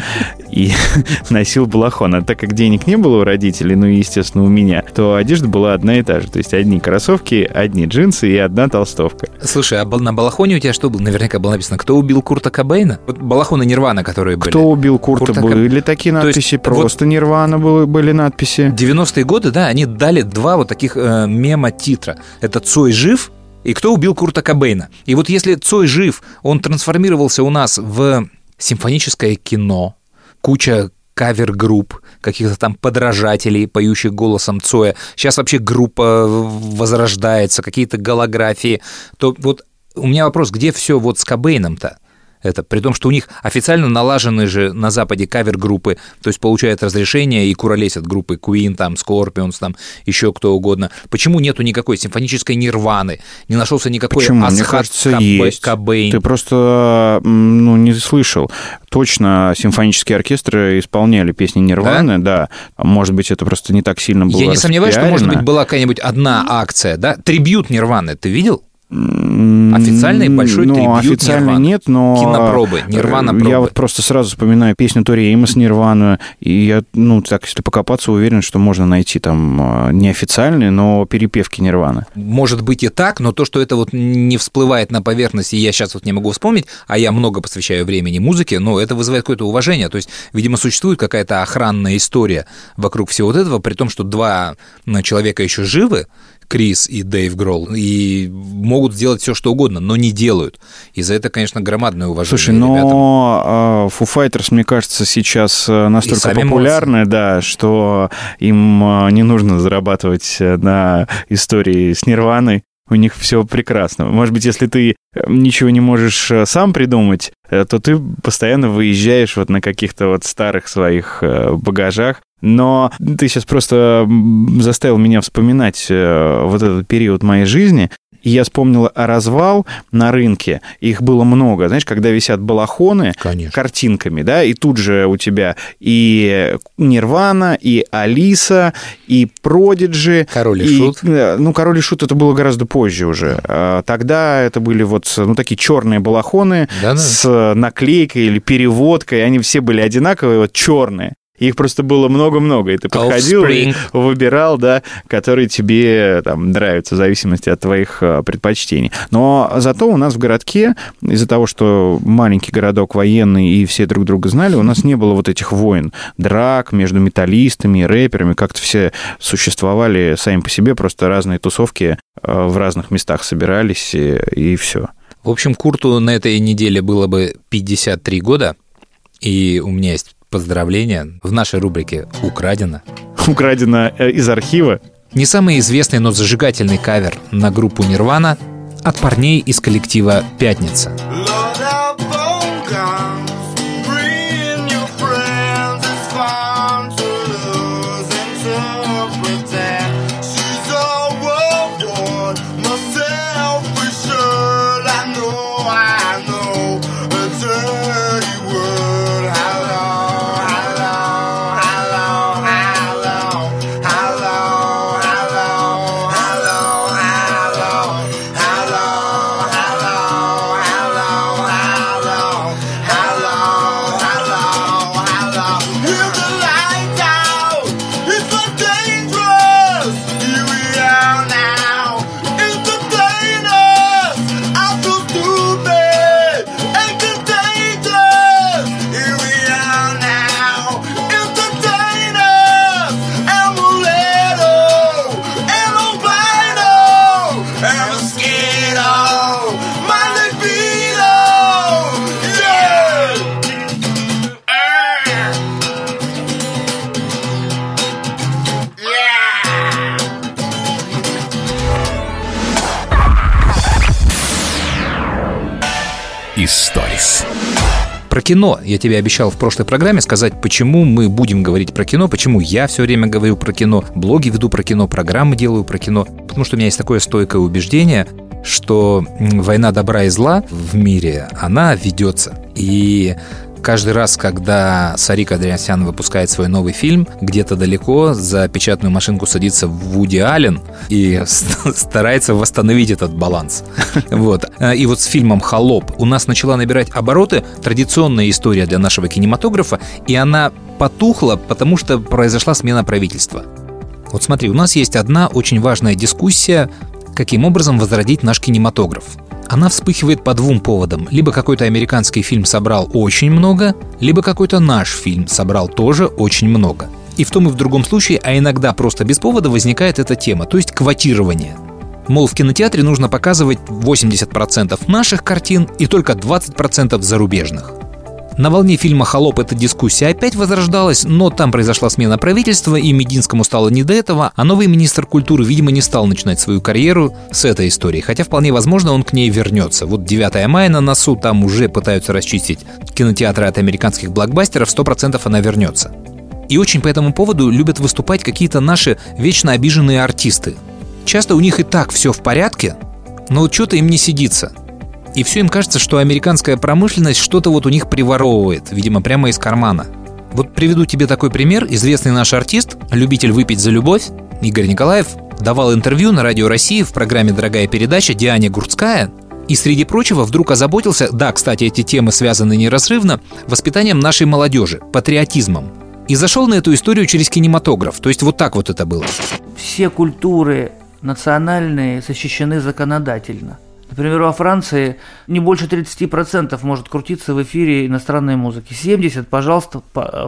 и носил балахон. А так как денег не было у родителей, ну и, естественно, у меня, то одежда была одна и та же. То есть одни кроссовки, одни джинсы и одна толстовка. Слушай, а на балахоне у тебя что было? Наверняка было написано, кто убил Курта Кобейна? Вот балахоны Нирвана, которые были. Кто убил Курта? Курта Коб- Были такие То есть надписи, вот- просто Нирвана было- были надписи. 90-е годы, да, они дали два вот таких э, мема-титра. Это «Цой жив» и «Кто убил Курта Кобейна?». И вот если Цой жив, он трансформировался у нас в симфоническое кино, куча кавер-групп, каких-то там подражателей, поющих голосом Цоя. Сейчас вообще группа возрождается, какие-то голографии. То вот у меня вопрос, где все вот с Кобейном-то? Это при том, что у них официально налажены же на Западе кавер-группы, то есть получают разрешение и куролесят группы Queen, там, Scorpions, там, еще кто угодно. Почему нету никакой симфонической нирваны? Не нашелся никакой Почему? Мне Асхат кажется, Кобе- есть. Кобейн. Ты просто ну, не слышал. Точно симфонические оркестры исполняли песни Нирваны, да. Может быть, это просто не так сильно было Я не сомневаюсь, что, может быть, была какая-нибудь одна акция, да? Трибют Нирваны, ты видел? Официальный большой ну, трибют официально Нирваны. нет, но... Кинопробы, Нирвана пробы. Я вот просто сразу вспоминаю песню Тори Эймос Нирвану, и я, ну, так, если покопаться, уверен, что можно найти там э, неофициальные, но перепевки Нирваны. Может быть и так, но то, что это вот не всплывает на поверхности, я сейчас вот не могу вспомнить, а я много посвящаю времени музыке, но это вызывает какое-то уважение. То есть, видимо, существует какая-то охранная история вокруг всего вот этого, при том, что два ну, человека еще живы, Крис и Дэйв Гролл, и могут сделать все, что угодно, но не делают. И за это, конечно, громадное уважение Слушай, ребятам. но э, Foo Fighters, мне кажется, сейчас э, настолько популярны, да, что им э, не нужно зарабатывать э, на истории с Нирваной. У них все прекрасно. Может быть, если ты ничего не можешь сам придумать, то ты постоянно выезжаешь вот на каких-то вот старых своих багажах. Но ты сейчас просто заставил меня вспоминать э, вот этот период моей жизни. И я вспомнил о развал на рынке. Их было много. Знаешь, когда висят балахоны картинками, да, и тут же у тебя и Нирвана, и Алиса, и Продиджи. Король и Шут. э, Ну, Король и Шут это было гораздо позже уже. А Тогда это были вот, ну, такие черные балахоны Да-да. с наклейкой или переводкой. Они все были одинаковые, вот черные. Их просто было много-много, и ты подходил и выбирал, да, который тебе там нравится в зависимости от твоих э, предпочтений. Но зато у нас в городке, из-за того, что маленький городок военный и все друг друга знали, у нас не было вот этих войн, драк между металлистами и рэперами, как-то все существовали сами по себе, просто разные тусовки э, в разных местах собирались, и, и все. В общем, Курту на этой неделе было бы 53 года, и у меня есть Поздравления. В нашей рубрике «Украдено». Украдено э, из архива. Не самый известный, но зажигательный кавер на группу «Нирвана» от парней из коллектива «Пятница». Историс. Про кино. Я тебе обещал в прошлой программе сказать, почему мы будем говорить про кино, почему я все время говорю про кино, блоги веду про кино, программы делаю про кино. Потому что у меня есть такое стойкое убеждение, что война добра и зла в мире, она ведется. И каждый раз, когда Сарик Андреасян выпускает свой новый фильм, где-то далеко за печатную машинку садится Вуди Аллен и старается восстановить этот баланс. Вот. И вот с фильмом «Холоп» у нас начала набирать обороты традиционная история для нашего кинематографа, и она потухла, потому что произошла смена правительства. Вот смотри, у нас есть одна очень важная дискуссия, каким образом возродить наш кинематограф – она вспыхивает по двум поводам. Либо какой-то американский фильм собрал очень много, либо какой-то наш фильм собрал тоже очень много. И в том и в другом случае, а иногда просто без повода возникает эта тема, то есть квотирование. Мол, в кинотеатре нужно показывать 80% наших картин и только 20% зарубежных. На волне фильма «Холоп» эта дискуссия опять возрождалась, но там произошла смена правительства, и Мединскому стало не до этого, а новый министр культуры, видимо, не стал начинать свою карьеру с этой истории, хотя вполне возможно он к ней вернется. Вот 9 мая на носу, там уже пытаются расчистить кинотеатры от американских блокбастеров, 100% она вернется. И очень по этому поводу любят выступать какие-то наши вечно обиженные артисты. Часто у них и так все в порядке, но вот что-то им не сидится – и все им кажется, что американская промышленность что-то вот у них приворовывает, видимо, прямо из кармана. Вот приведу тебе такой пример. Известный наш артист, любитель выпить за любовь, Игорь Николаев, давал интервью на Радио России в программе «Дорогая передача» Диане Гурцкая, и, среди прочего, вдруг озаботился, да, кстати, эти темы связаны неразрывно, воспитанием нашей молодежи, патриотизмом. И зашел на эту историю через кинематограф. То есть вот так вот это было. Все культуры национальные защищены законодательно. Например, во Франции не больше 30% может крутиться в эфире иностранной музыки. 70%, пожалуйста,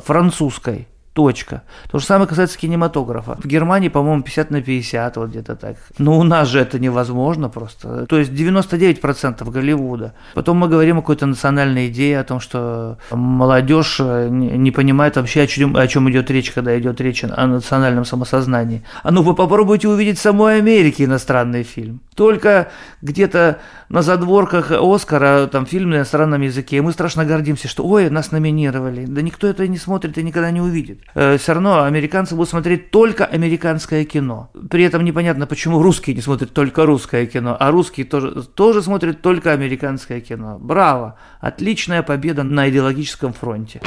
французской. Точка. То же самое касается кинематографа. В Германии, по-моему, 50 на 50, вот где-то так. Но у нас же это невозможно просто. То есть 99% Голливуда. Потом мы говорим о какой-то национальной идее, о том, что молодежь э, не понимает вообще, о чем, о чем идет речь, когда идет речь о национальном самосознании. А ну вы попробуйте увидеть в самой Америке иностранный фильм. Только где-то на задворках Оскара там фильм на иностранном языке. И мы страшно гордимся, что ой, нас номинировали. Да никто это не смотрит и никогда не увидит. Э, все равно американцы будут смотреть только американское кино. При этом непонятно, почему русские не смотрят только русское кино, а русские тоже, тоже смотрят только американское кино. Браво! Отличная победа на идеологическом фронте.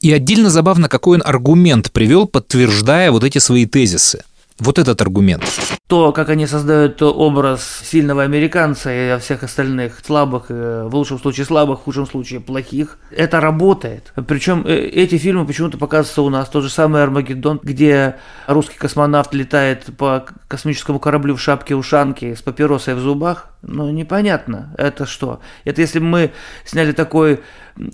И отдельно забавно, какой он аргумент привел, подтверждая вот эти свои тезисы. Вот этот аргумент. То, как они создают образ сильного американца и всех остальных слабых, э, в лучшем случае слабых, в худшем случае плохих, это работает. Причем э, эти фильмы почему-то показываются у нас. Тот же самый Армагеддон, где русский космонавт летает по космическому кораблю в шапке-ушанке с папиросой в зубах. Ну, непонятно, это что? Это если мы сняли такой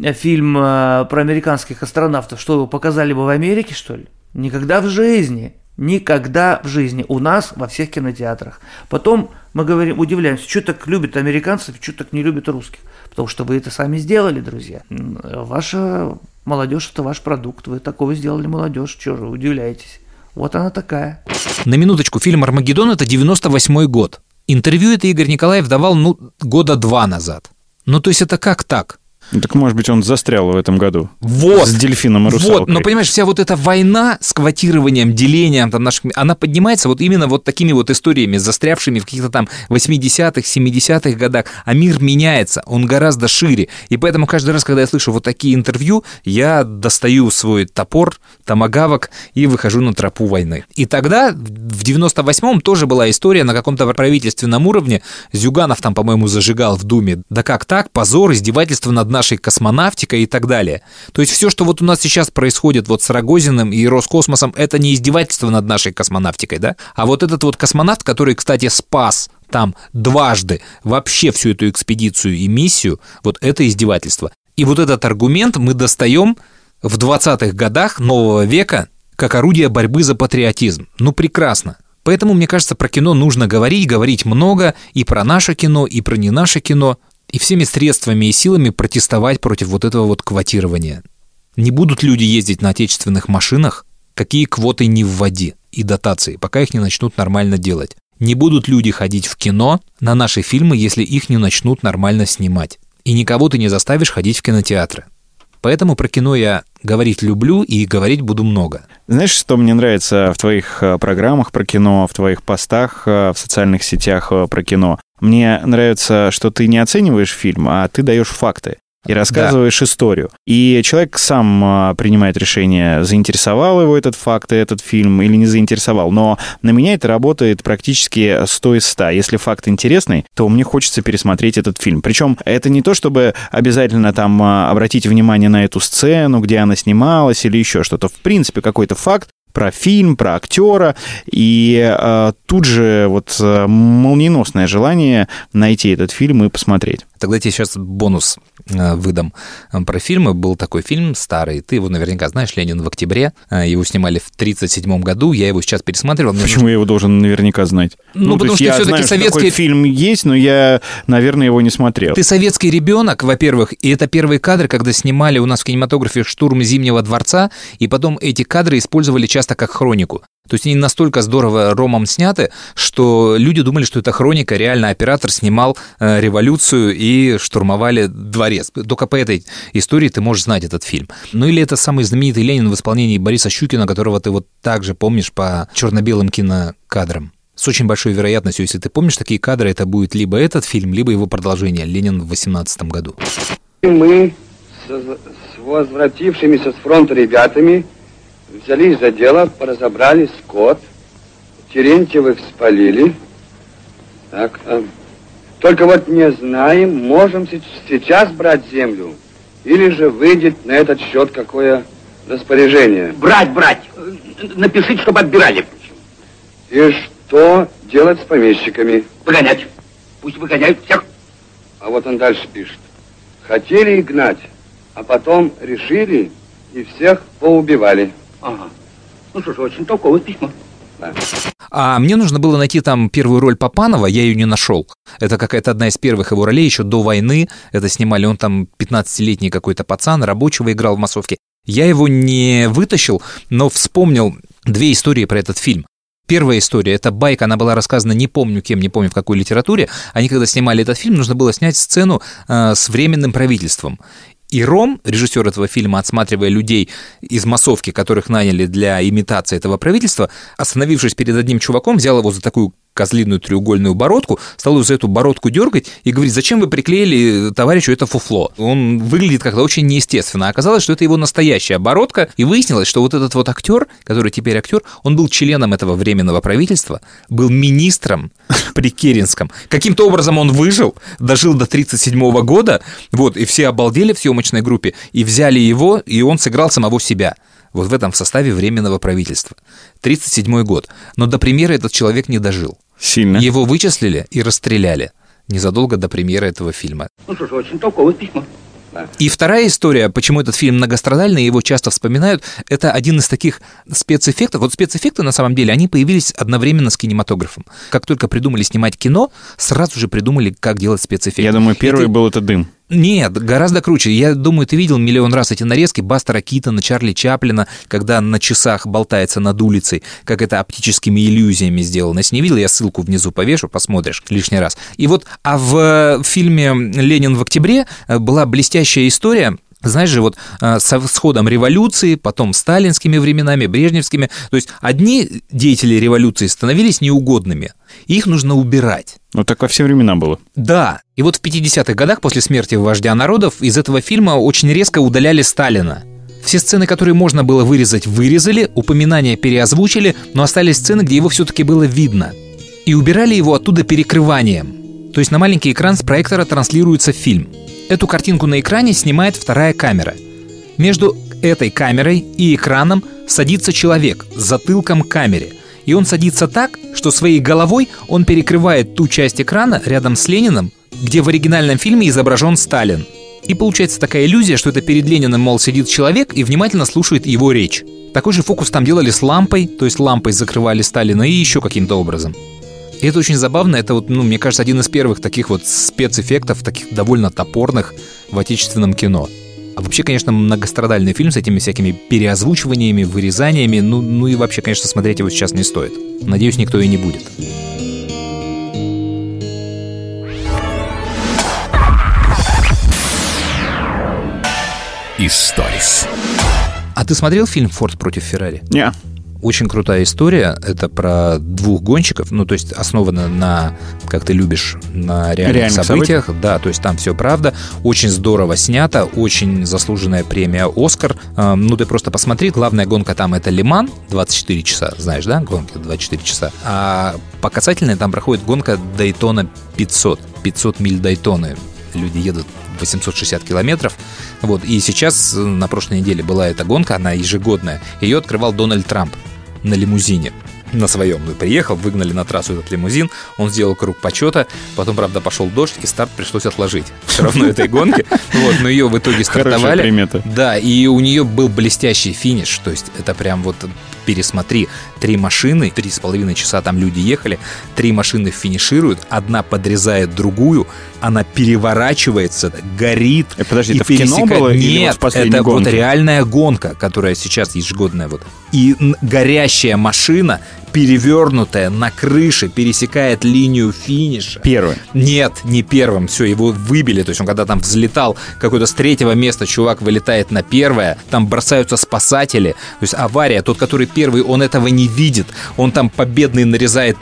э, фильм про американских астронавтов, что его показали бы в Америке, что ли? Никогда в жизни. Никогда в жизни у нас во всех кинотеатрах. Потом мы говорим, удивляемся, что так любят американцев, что так не любят русских. Потому что вы это сами сделали, друзья. Ваша Молодежь – это ваш продукт. Вы такого сделали молодежь. Чего же вы удивляетесь? Вот она такая. На минуточку, фильм «Армагеддон» — это 98 год. Интервью это Игорь Николаев давал, ну, года два назад. Ну, то есть это как так? Ну, так, может быть, он застрял в этом году. Вот. С дельфином и русалкой. Вот, но понимаешь, вся вот эта война с квотированием, делением там наших, она поднимается вот именно вот такими вот историями, застрявшими в каких-то там 80-х, 70-х годах. А мир меняется, он гораздо шире. И поэтому каждый раз, когда я слышу вот такие интервью, я достаю свой топор, томагавок и выхожу на тропу войны. И тогда, в 98-м, тоже была история на каком-то правительственном уровне. Зюганов там, по-моему, зажигал в Думе. Да как так? Позор, издевательство над нашей космонавтикой и так далее. То есть все, что вот у нас сейчас происходит вот с Рогозиным и Роскосмосом, это не издевательство над нашей космонавтикой, да? А вот этот вот космонавт, который, кстати, спас там дважды вообще всю эту экспедицию и миссию, вот это издевательство. И вот этот аргумент мы достаем в 20-х годах нового века как орудие борьбы за патриотизм. Ну, прекрасно. Поэтому, мне кажется, про кино нужно говорить, говорить много, и про наше кино, и про не наше кино, и всеми средствами и силами протестовать против вот этого вот квотирования. Не будут люди ездить на отечественных машинах, какие квоты не вводи и дотации, пока их не начнут нормально делать. Не будут люди ходить в кино на наши фильмы, если их не начнут нормально снимать. И никого ты не заставишь ходить в кинотеатры. Поэтому про кино я говорить люблю и говорить буду много. Знаешь, что мне нравится в твоих э, программах про кино, в твоих постах э, в социальных сетях э, про кино? Мне нравится, что ты не оцениваешь фильм, а ты даешь факты и рассказываешь да. историю. И человек сам а, принимает решение, заинтересовал его этот факт, этот фильм или не заинтересовал. Но на меня это работает практически 100 из 100. Если факт интересный, то мне хочется пересмотреть этот фильм. Причем это не то, чтобы обязательно там а, обратить внимание на эту сцену, где она снималась или еще что-то. В принципе, какой-то факт про фильм, про актера, и э, тут же вот э, молниеносное желание найти этот фильм и посмотреть. Тогда тебе сейчас бонус э, выдам про фильмы. Был такой фильм старый, ты его наверняка знаешь, «Ленин в октябре». Э, его снимали в 1937 году, я его сейчас пересматривал. Почему нужно... я его должен наверняка знать? Ну, ну потому что все-таки знаю, советский... Что фильм есть, но я, наверное, его не смотрел. Ты советский ребенок, во-первых, и это первые кадры, когда снимали у нас в кинематографе «Штурм Зимнего дворца», и потом эти кадры использовали часто как хронику. То есть они настолько здорово ромом сняты, что люди думали, что это хроника, реально оператор снимал э, революцию и штурмовали дворец. Только по этой истории ты можешь знать этот фильм. Ну или это самый знаменитый Ленин в исполнении Бориса Щукина, которого ты вот также помнишь по черно-белым кинокадрам. С очень большой вероятностью, если ты помнишь такие кадры, это будет либо этот фильм, либо его продолжение «Ленин в 18 году». Мы с, возвратившимися с фронта ребятами взялись за дело, поразобрали скот, Терентьевых спалили. Так, а, только вот не знаем, можем сейчас брать землю, или же выйдет на этот счет какое распоряжение. Брать, брать. Напишите, чтобы отбирали. И что делать с помещиками? Выгонять. Пусть выгоняют всех. А вот он дальше пишет. Хотели гнать, а потом решили и всех поубивали. Ага. Ну что ж, очень толковое письмо. Да. А мне нужно было найти там первую роль Папанова, я ее не нашел. Это какая-то одна из первых его ролей еще до войны. Это снимали, он там 15-летний какой-то пацан, рабочего играл в массовке. Я его не вытащил, но вспомнил две истории про этот фильм. Первая история, это байка, она была рассказана, не помню кем, не помню в какой литературе. Они когда снимали этот фильм, нужно было снять сцену э, с временным правительством. И Ром, режиссер этого фильма, отсматривая людей из массовки, которых наняли для имитации этого правительства, остановившись перед одним чуваком, взял его за такую козлиную треугольную бородку, стал за эту бородку дергать и говорит, зачем вы приклеили товарищу это фуфло? Он выглядит как-то очень неестественно. Оказалось, что это его настоящая бородка, и выяснилось, что вот этот вот актер, который теперь актер, он был членом этого временного правительства, был министром при Керенском. Каким-то образом он выжил, дожил до 37 года, вот, и все обалдели в съемочной группе, и взяли его, и он сыграл самого себя вот в этом составе Временного правительства. 37 год. Но до премьеры этот человек не дожил. Сильно. Его вычислили и расстреляли незадолго до премьеры этого фильма. Ну что ж, очень толковое письмо. И вторая история, почему этот фильм многострадальный, его часто вспоминают, это один из таких спецэффектов. Вот спецэффекты, на самом деле, они появились одновременно с кинематографом. Как только придумали снимать кино, сразу же придумали, как делать спецэффекты. Я думаю, первый это... был это дым. Нет, гораздо круче. Я думаю, ты видел миллион раз эти нарезки Бастера Китона, Чарли Чаплина, когда на часах болтается над улицей, как это оптическими иллюзиями сделано. Если не видел, я ссылку внизу повешу, посмотришь лишний раз. И вот, а в фильме «Ленин в октябре» была блестящая история, знаешь же, вот э, со сходом революции, потом сталинскими временами, брежневскими, то есть одни деятели революции становились неугодными, их нужно убирать. Ну, так во все времена было. Да. И вот в 50-х годах после смерти вождя народов из этого фильма очень резко удаляли Сталина. Все сцены, которые можно было вырезать, вырезали, упоминания переозвучили, но остались сцены, где его все-таки было видно. И убирали его оттуда перекрыванием. То есть на маленький экран с проектора транслируется фильм. Эту картинку на экране снимает вторая камера. Между этой камерой и экраном садится человек с затылком к камере – и он садится так, что своей головой он перекрывает ту часть экрана рядом с Лениным, где в оригинальном фильме изображен Сталин. И получается такая иллюзия, что это перед Лениным, мол, сидит человек и внимательно слушает его речь. Такой же фокус там делали с лампой, то есть лампой закрывали Сталина и еще каким-то образом. И это очень забавно, это вот, ну, мне кажется, один из первых таких вот спецэффектов, таких довольно топорных в отечественном кино. А вообще, конечно, многострадальный фильм с этими всякими переозвучиваниями, вырезаниями. Ну, ну и вообще, конечно, смотреть его сейчас не стоит. Надеюсь, никто и не будет. Историс. А ты смотрел фильм «Форд против Феррари»? Не. Очень крутая история. Это про двух гонщиков. Ну, то есть основана на, как ты любишь, на реальных, Реальных событиях. событиях. Да, то есть там все правда. Очень здорово снято. Очень заслуженная премия «Оскар». Эм, Ну, ты просто посмотри. Главная гонка там это Лиман. 24 часа. Знаешь, да? Гонки 24 часа. А по касательной там проходит гонка Дайтона 500. 500 миль Дайтоны. Люди едут 860 километров. Вот. И сейчас, э, на прошлой неделе была эта гонка, она ежегодная. Ее открывал Дональд Трамп на лимузине на своем. Ну, приехал, выгнали на трассу этот лимузин, он сделал круг почета, потом, правда, пошел дождь, и старт пришлось отложить. Все равно этой гонки. Вот, но ее в итоге стартовали. Да, и у нее был блестящий финиш. То есть это прям вот пересмотри, три машины, три с половиной часа там люди ехали, три машины финишируют, одна подрезает другую, она переворачивается, горит. Э, подожди, и это в кино пересекает- было вот Нет, в последней это вот гонке? реальная гонка, которая сейчас ежегодная вот. И горящая машина, перевернутая на крыше, пересекает линию финиша. Первый. Нет, не первым. Все, его выбили. То есть он когда там взлетал, какой-то с третьего места чувак вылетает на первое, там бросаются спасатели. То есть авария, тот, который первый, он этого не видит. Он там победный нарезает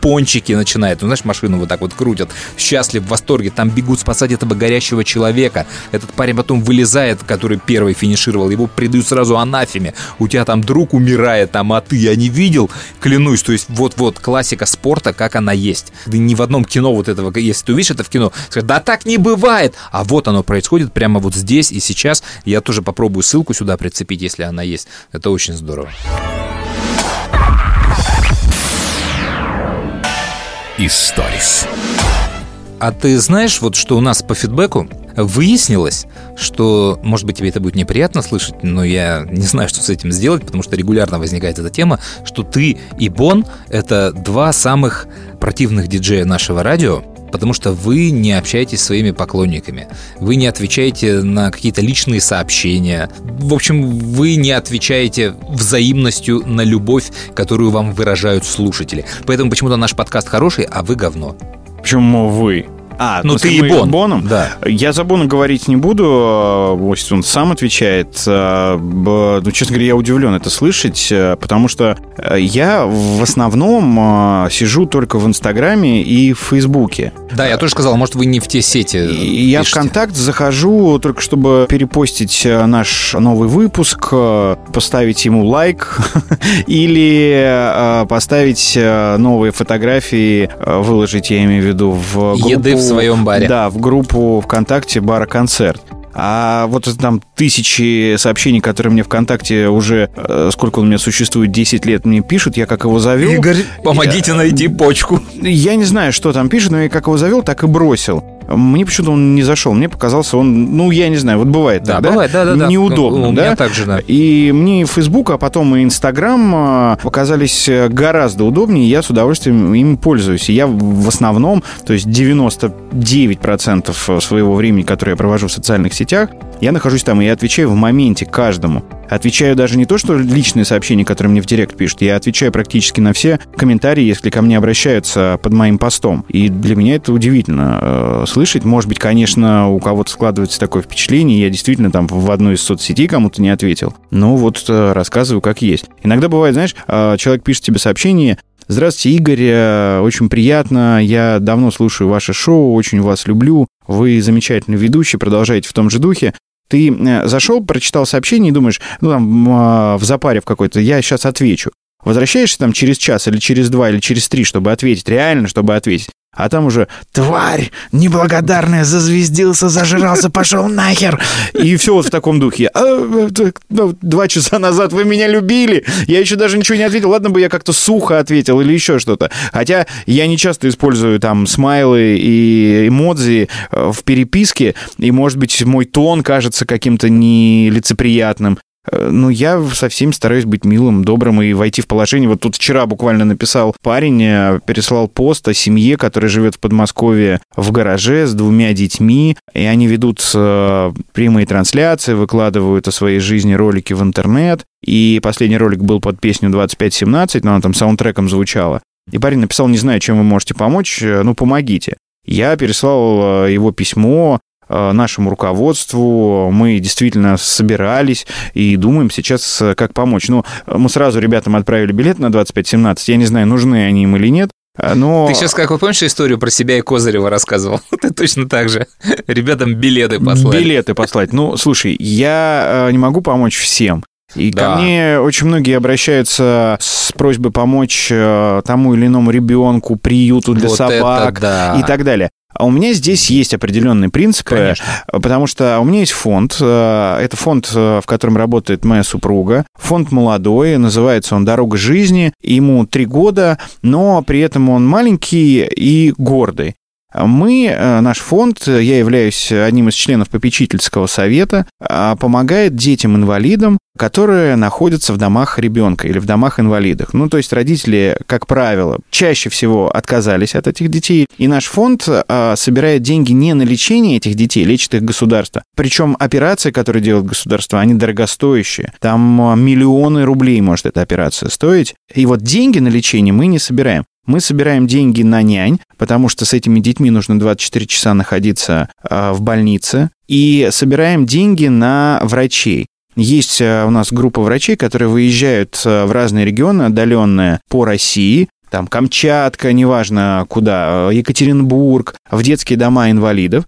пончики начинает, ну, знаешь, машину вот так вот крутят, счастлив, в восторге, там бегут спасать этого горящего человека. Этот парень потом вылезает, который первый финишировал, его придают сразу анафеме. У тебя там друг умирает, там, а ты, я не видел, клянусь. То есть вот-вот классика спорта, как она есть. Да ни в одном кино вот этого, если ты увидишь это в кино, скажешь, да так не бывает. А вот оно происходит прямо вот здесь и сейчас. Я тоже попробую ссылку сюда прицепить, если она есть. Это очень здорово. Историс. А ты знаешь, вот что у нас по фидбэку выяснилось, что, может быть, тебе это будет неприятно слышать, но я не знаю, что с этим сделать, потому что регулярно возникает эта тема, что ты и Бон — это два самых противных диджея нашего радио, потому что вы не общаетесь с своими поклонниками, вы не отвечаете на какие-то личные сообщения. В общем, вы не отвечаете взаимностью на любовь, которую вам выражают слушатели. Поэтому почему-то наш подкаст хороший, а вы говно. Почему вы? А, Ну, в смысле, ты и Бон. Боном? Да. Я за Бона говорить не буду, э, пусть он сам отвечает. Э, Ну, честно говоря, я удивлен это слышать, э, потому что я в основном сижу только в Инстаграме и в Фейсбуке. Да, я тоже сказал, может, вы не в те сети я в контакт захожу только чтобы перепостить наш новый выпуск, поставить ему лайк или поставить новые фотографии, выложить, я имею в виду, в группу... Своем баре. Да, в группу ВКонтакте «Бара Концерт». А вот там тысячи сообщений, которые мне ВКонтакте уже, э, сколько он у меня существует, 10 лет мне пишут, я как его завел. Игорь, помогите найти почку. Я не знаю, что там пишет, но я как его завел, так и бросил. Мне почему-то он не зашел. Мне показался он, ну, я не знаю, вот бывает Да, так, да? бывает, да-да-да. Неудобно, У да? меня так же, да. И мне Facebook, а потом и Instagram а, показались э, гораздо удобнее, и я с удовольствием ими пользуюсь. И я в основном, то есть 99% своего времени, которое я провожу в социальных сетях, я нахожусь там и отвечаю в моменте каждому. Отвечаю даже не то, что личные сообщения, которые мне в директ пишут, я отвечаю практически на все комментарии, если ко мне обращаются под моим постом. И для меня это удивительно э, слышать. Может быть, конечно, у кого-то складывается такое впечатление, я действительно там в одной из соцсетей кому-то не ответил. Но вот э, рассказываю как есть. Иногда бывает, знаешь, э, человек пишет тебе сообщение, Здравствуйте, Игорь, э, очень приятно, я давно слушаю ваше шоу, очень вас люблю, вы замечательный ведущий, продолжайте в том же духе. Ты э, зашел, прочитал сообщение и думаешь, ну там э, в запаре в какой-то, я сейчас отвечу. Возвращаешься там через час или через два или через три, чтобы ответить, реально, чтобы ответить. А там уже «Тварь! Неблагодарная! Зазвездился, зажрался, пошел нахер!» И все вот в таком духе. «А, ну, два часа назад вы меня любили! Я еще даже ничего не ответил. Ладно бы я как-то сухо ответил или еще что-то. Хотя я не часто использую там смайлы и эмодзи э, в переписке, и, может быть, мой тон кажется каким-то нелицеприятным. Э, Ну, я со всеми стараюсь быть милым, добрым и войти в положение. Вот тут вчера буквально написал парень, э, переслал пост о семье, которая живет в Подмосковье в гараже с двумя детьми, и они ведут э, прямые трансляции, выкладывают о своей жизни ролики в интернет, и последний ролик был под песню 2517, но она там саундтреком звучала. И парень написал, не знаю, чем вы можете помочь, ну, помогите. Я переслал его письмо, нашему руководству. Мы действительно собирались и думаем сейчас, э, как помочь. Ну, мы сразу ребятам отправили билет на 2517. Я не знаю, нужны они им или нет. э, Но... Ты сейчас, как вы помнишь историю про себя и Козырева рассказывал? Ты точно так же. Ребятам билеты послали. Билеты послать. Ну, слушай, я э, не могу помочь всем. И Да. ко мне очень многие обращаются с просьбой помочь э, тому или иному ребенку, приюту для Вот собак да. и так далее. А у меня здесь есть определенные принципы, Конечно. потому что у меня есть фонд. э, Это фонд, э, в котором работает моя супруга. Фонд молодой, называется он «Дорога жизни». Ему три года, но при этом он маленький и гордый. Мы, э, наш фонд, э, я являюсь одним из членов попечительского совета, а, помогает детям-инвалидам, которые находятся в домах ребенка или в домах инвалидах. Ну, то есть родители, как правило, чаще всего отказались от этих детей, и наш фонд а, собирает деньги не на лечение этих детей, лечит их государство. Причем операции, которые делает государство, они дорогостоящие. Там а, миллионы рублей может эта операция стоить. И вот деньги на лечение мы не собираем. Мы собираем деньги на нянь, потому что с этими детьми нужно 24 часа находиться э, в больнице, и собираем деньги на врачей. Есть э, у нас группа врачей, которые выезжают э, в разные регионы отдаленные по России, там Камчатка, неважно куда, э, Екатеринбург, в детские дома инвалидов.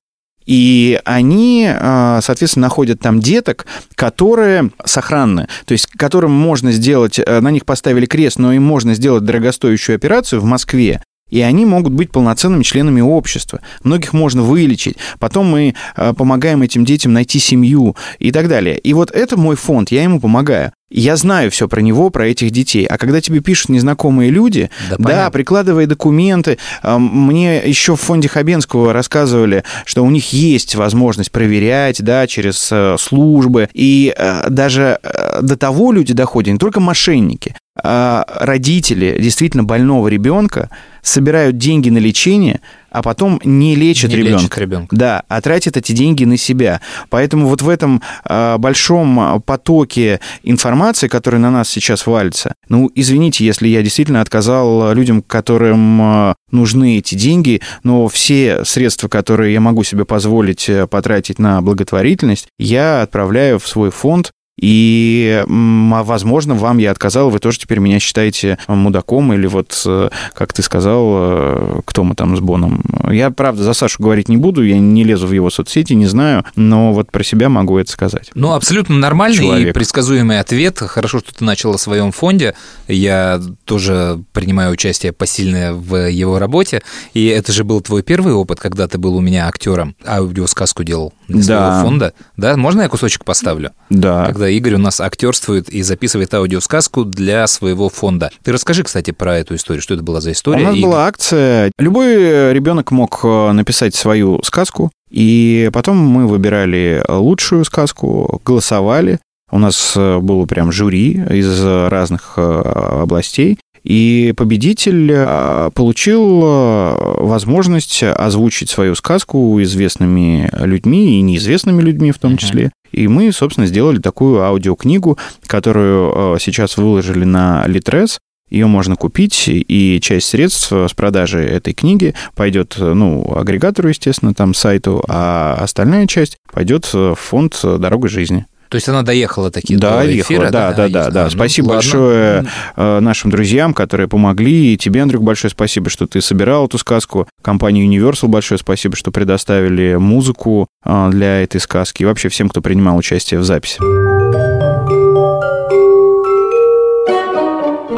И они, э, соответственно, находят там деток, которые сохранны, то есть которым можно сделать, э, на них поставили крест, но им можно сделать дорогостоящую операцию в Москве, и они могут быть полноценными членами общества. Многих можно вылечить. Потом мы э, помогаем этим детям найти семью и так далее. И вот это мой фонд, я ему помогаю. Я знаю все про него, про этих детей. А когда тебе пишут незнакомые люди, Да, да, понятно. прикладывая документы, мне еще в фонде Хабенского рассказывали, что у них есть возможность проверять, да, через э, службы. И э, даже э, до того люди доходят, не только мошенники, а родители действительно больного ребенка собирают деньги на лечение, а потом не лечат Не ребенка. лечат ребенка. Да, а тратят эти деньги на себя. Поэтому вот в этом а, большом потоке информации, который на нас сейчас валится, ну, извините, если я действительно отказал людям, которым а, нужны эти деньги, но все средства, которые я могу себе позволить э, потратить на благотворительность, я отправляю в свой фонд, и, а, возможно, вам я отказал, вы тоже теперь меня считаете мудаком, или вот, э, как ты сказал, э, кто мы там с Боном. Я, правда, за Сашу говорить не буду, я не лезу в его соцсети, не знаю, но вот про себя могу это сказать. Ну, абсолютно нормальный и Человек. предсказуемый ответ. Хорошо, что ты начал о своем фонде. Я тоже принимаю участие посильное в его работе. И это же был твой первый опыт, когда ты был у меня актером, аудиосказку делал для Да. своего фонда. Да, можно я кусочек поставлю? Да. Когда Игорь у нас актерствует и записывает аудиосказку для своего фонда. Ты расскажи, кстати, про эту историю. Что это была за история? У нас И- была акция. Любой ребенок мог э, написать свою сказку, и потом мы выбирали лучшую сказку, голосовали. У нас э, было прям жюри из разных э, областей. И победитель э, получил э, возможность озвучить свою сказку известными людьми и неизвестными людьми в том числе. И мы, собственно, сделали такую аудиокнигу, которую э, сейчас выложили на Литрес. Ее можно купить, и часть средств с продажи этой книги пойдет, ну, агрегатору, естественно, там, сайту, а остальная часть пойдет в фонд «Дорога жизни». То есть она доехала таки Да, до ехала, эфира? да, да, есть. да, да. А, ну, Спасибо ладно. большое э, нашим друзьям, которые помогли. И тебе, Андрюк, большое спасибо, что ты собирал эту сказку. Компании Universal большое спасибо, что предоставили музыку э, для этой сказки. И вообще всем, кто принимал участие в записи.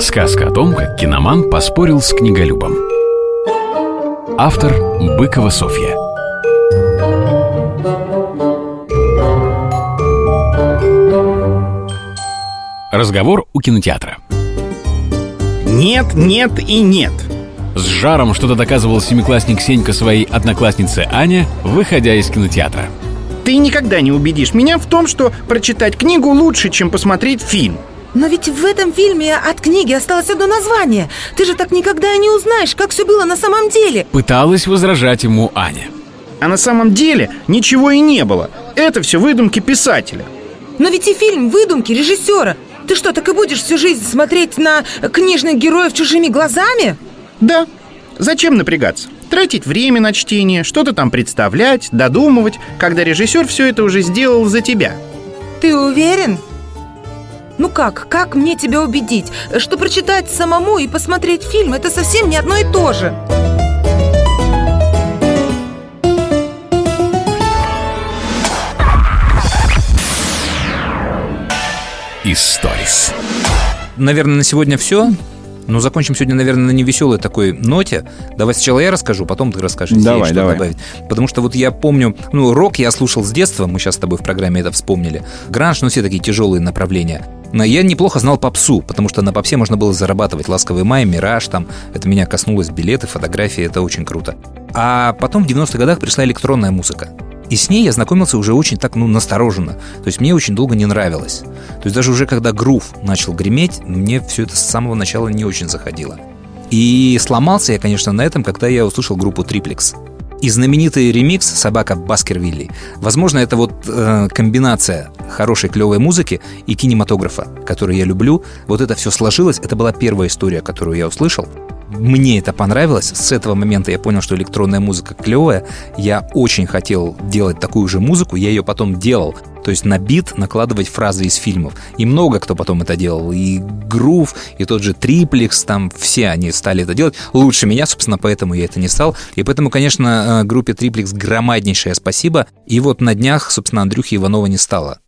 Сказка о том, как киноман поспорил с книголюбом. Автор Быкова Софья. Разговор у кинотеатра. Нет, нет и нет. С жаром что-то доказывал семиклассник Сенька своей однокласснице Ане, выходя из кинотеатра. Ты никогда не убедишь меня в том, что прочитать книгу лучше, чем посмотреть фильм. Но ведь в этом фильме от книги осталось одно название. Ты же так никогда и не узнаешь, как все было на самом деле. Пыталась возражать ему Аня. А на самом деле ничего и не было. Это все выдумки писателя. Но ведь и фильм выдумки режиссера. Ты что, так и будешь всю жизнь смотреть на книжных героев чужими глазами? Да. Зачем напрягаться? Тратить время на чтение, что-то там представлять, додумывать, когда режиссер все это уже сделал за тебя. Ты уверен? Ну как, как мне тебя убедить, что прочитать самому и посмотреть фильм это совсем не одно и то же? Историс. Наверное, на сегодня все. Но закончим сегодня, наверное, на невеселой такой ноте. Давай сначала я расскажу, потом ты расскажешь. Давай, что давай. добавить. Потому что вот я помню, ну, рок я слушал с детства, мы сейчас с тобой в программе это вспомнили. Гранж, ну, все такие тяжелые направления. Но я неплохо знал попсу, потому что на попсе можно было зарабатывать. «Ласковый май», «Мираж», там, это меня коснулось, билеты, фотографии, это очень круто. А потом в 90-х годах пришла электронная музыка. И с ней я знакомился уже очень так, ну, настороженно. То есть мне очень долго не нравилось. То есть даже уже когда грув начал греметь, мне все это с самого начала не очень заходило. И сломался я, конечно, на этом, когда я услышал группу Триплекс. И знаменитый ремикс «Собака Баскервилли». Возможно, это вот э, комбинация хорошей клевой музыки и кинематографа, который я люблю. Вот это все сложилось. Это была первая история, которую я услышал. Мне это понравилось. С этого момента я понял, что электронная музыка клевая. Я очень хотел делать такую же музыку. Я ее потом делал. То есть на бит накладывать фразы из фильмов. И много кто потом это делал. И Грув, и тот же Триплекс, там все они стали это делать. Лучше меня, собственно, поэтому я это не стал. И поэтому, конечно, э, группе Триплекс громаднейшее спасибо. И вот на днях, собственно, Андрюхи Иванова не стало.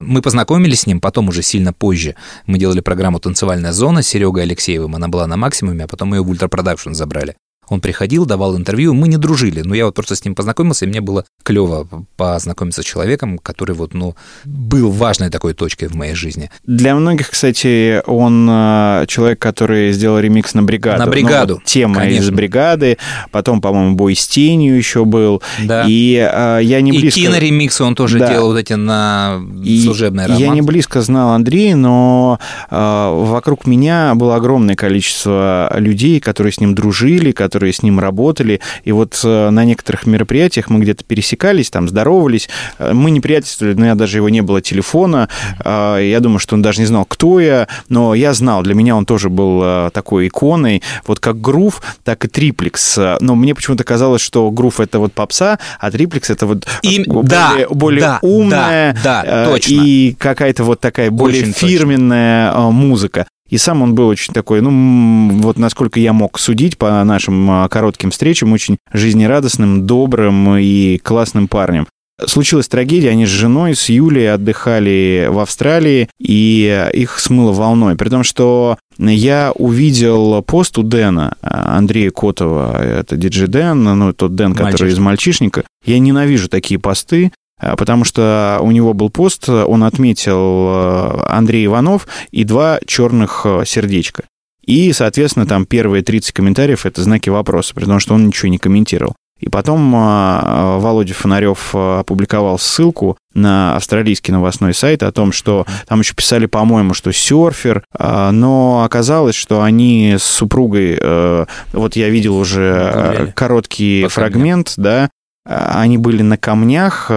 Мы познакомились с ним потом уже сильно позже. Мы делали программу «Танцевальная зона» с Серегой Алексеевым. Она была на максимуме, а потом ее в ультрапродакшн забрали. Он приходил, давал интервью, мы не дружили, но я вот просто с ним познакомился, и мне было клево познакомиться с человеком, который вот, ну, был важной такой точкой в моей жизни. Для многих, кстати, он э, человек, который сделал ремикс на бригаду. На Ну, «Бригаду», вот тема из конечно. бригады. Потом, по-моему, бой с тенью еще был. Да. И э, я не и близко... киноремиксы он тоже Да. делал вот эти на И служебный роман. Я не близко знал Андрея, но э, вокруг меня было огромное количество людей, которые с ним дружили, которые с ним работали. И вот э, на некоторых мероприятиях мы где-то пересекались, там здоровались. Э, Мы не приятельствовали, но я даже его не было телефона. Э, Я думаю, что он даже не знал, кто я, но я знал. Для меня он тоже был э, такой иконой. Вот как Грув, так и Триплекс. Но мне почему-то казалось, что Грув это вот попса, а Триплекс это вот И- более, да, более да, умная да, да, точно. и какая-то вот такая более Очень точно. фирменная э, музыка. И сам он был очень такой, ну, вот насколько я мог судить по нашим а, коротким встречам, очень жизнерадостным, добрым и классным парнем. Случилась трагедия, они с женой, с Юлей отдыхали в Австралии, и их смыло волной. При том, что я увидел пост у Дэна, а, Андрея Котова, это диджей Дэн, ну, тот Дэн, который Мальчишник. из «Мальчишника». Я ненавижу такие посты, потому что у него был пост, он отметил э, Андрей Иванов и два черных э, сердечка. И, соответственно, там первые 30 комментариев — это знаки вопроса, потому что он ничего не комментировал. И потом а, Володя Фонарев а, опубликовал ссылку на австралийский новостной сайт о том, что там еще писали, по-моему, что серфер, а, но оказалось, что они с супругой, э, вот я видел уже Гуляли. короткий По фрагмент, да, они были на камнях,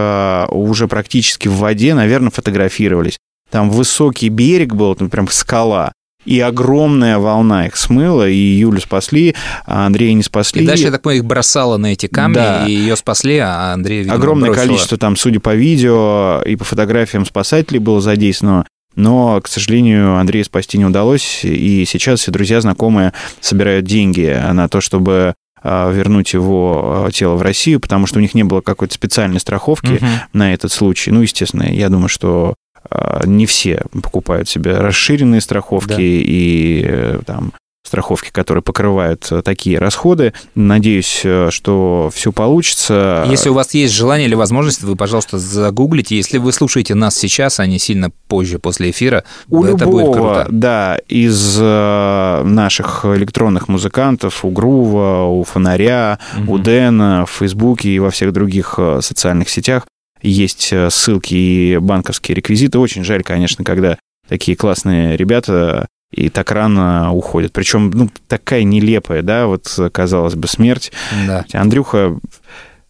уже практически в воде, наверное, фотографировались. Там высокий берег был, там прям скала. И огромная волна их смыла, и Юлю спасли, а Андрея не спасли. И дальше, я так понимаю, их бросало на эти камни, Да. и ее спасли, а Андрей, видимо, Огромное бросило. количество там, судя по видео и по фотографиям спасателей было задействовано. Но, к сожалению, Андрея спасти не удалось, и сейчас все друзья, знакомые собирают деньги на то, чтобы вернуть его а, тело в Россию, потому что у них не было какой-то специальной страховки Мгм. на этот случай. Ну, естественно, я думаю, что а, не все покупают себе расширенные страховки Да. и э, там страховки, которые покрывают э, такие расходы. Надеюсь, э, что все получится. Если у вас есть желание или возможность, вы, пожалуйста, загуглите. Если вы слушаете нас сейчас, а не сильно позже, после эфира, У это любого, будет круто. да, из э, наших электронных музыкантов, у Грува, у Фонаря, у Дэна, в Фейсбуке и во всех других социальных сетях есть ссылки и банковские реквизиты. Очень жаль, конечно, когда такие классные ребята и так рано уходят. Причем, ну, такая нелепая, да, вот, казалось бы, смерть. Да. Андрюха,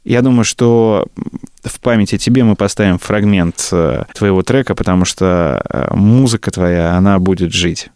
я думаю, что в память о тебе мы поставим фрагмент э, твоего трека, потому что э, музыка твоя, она будет жить.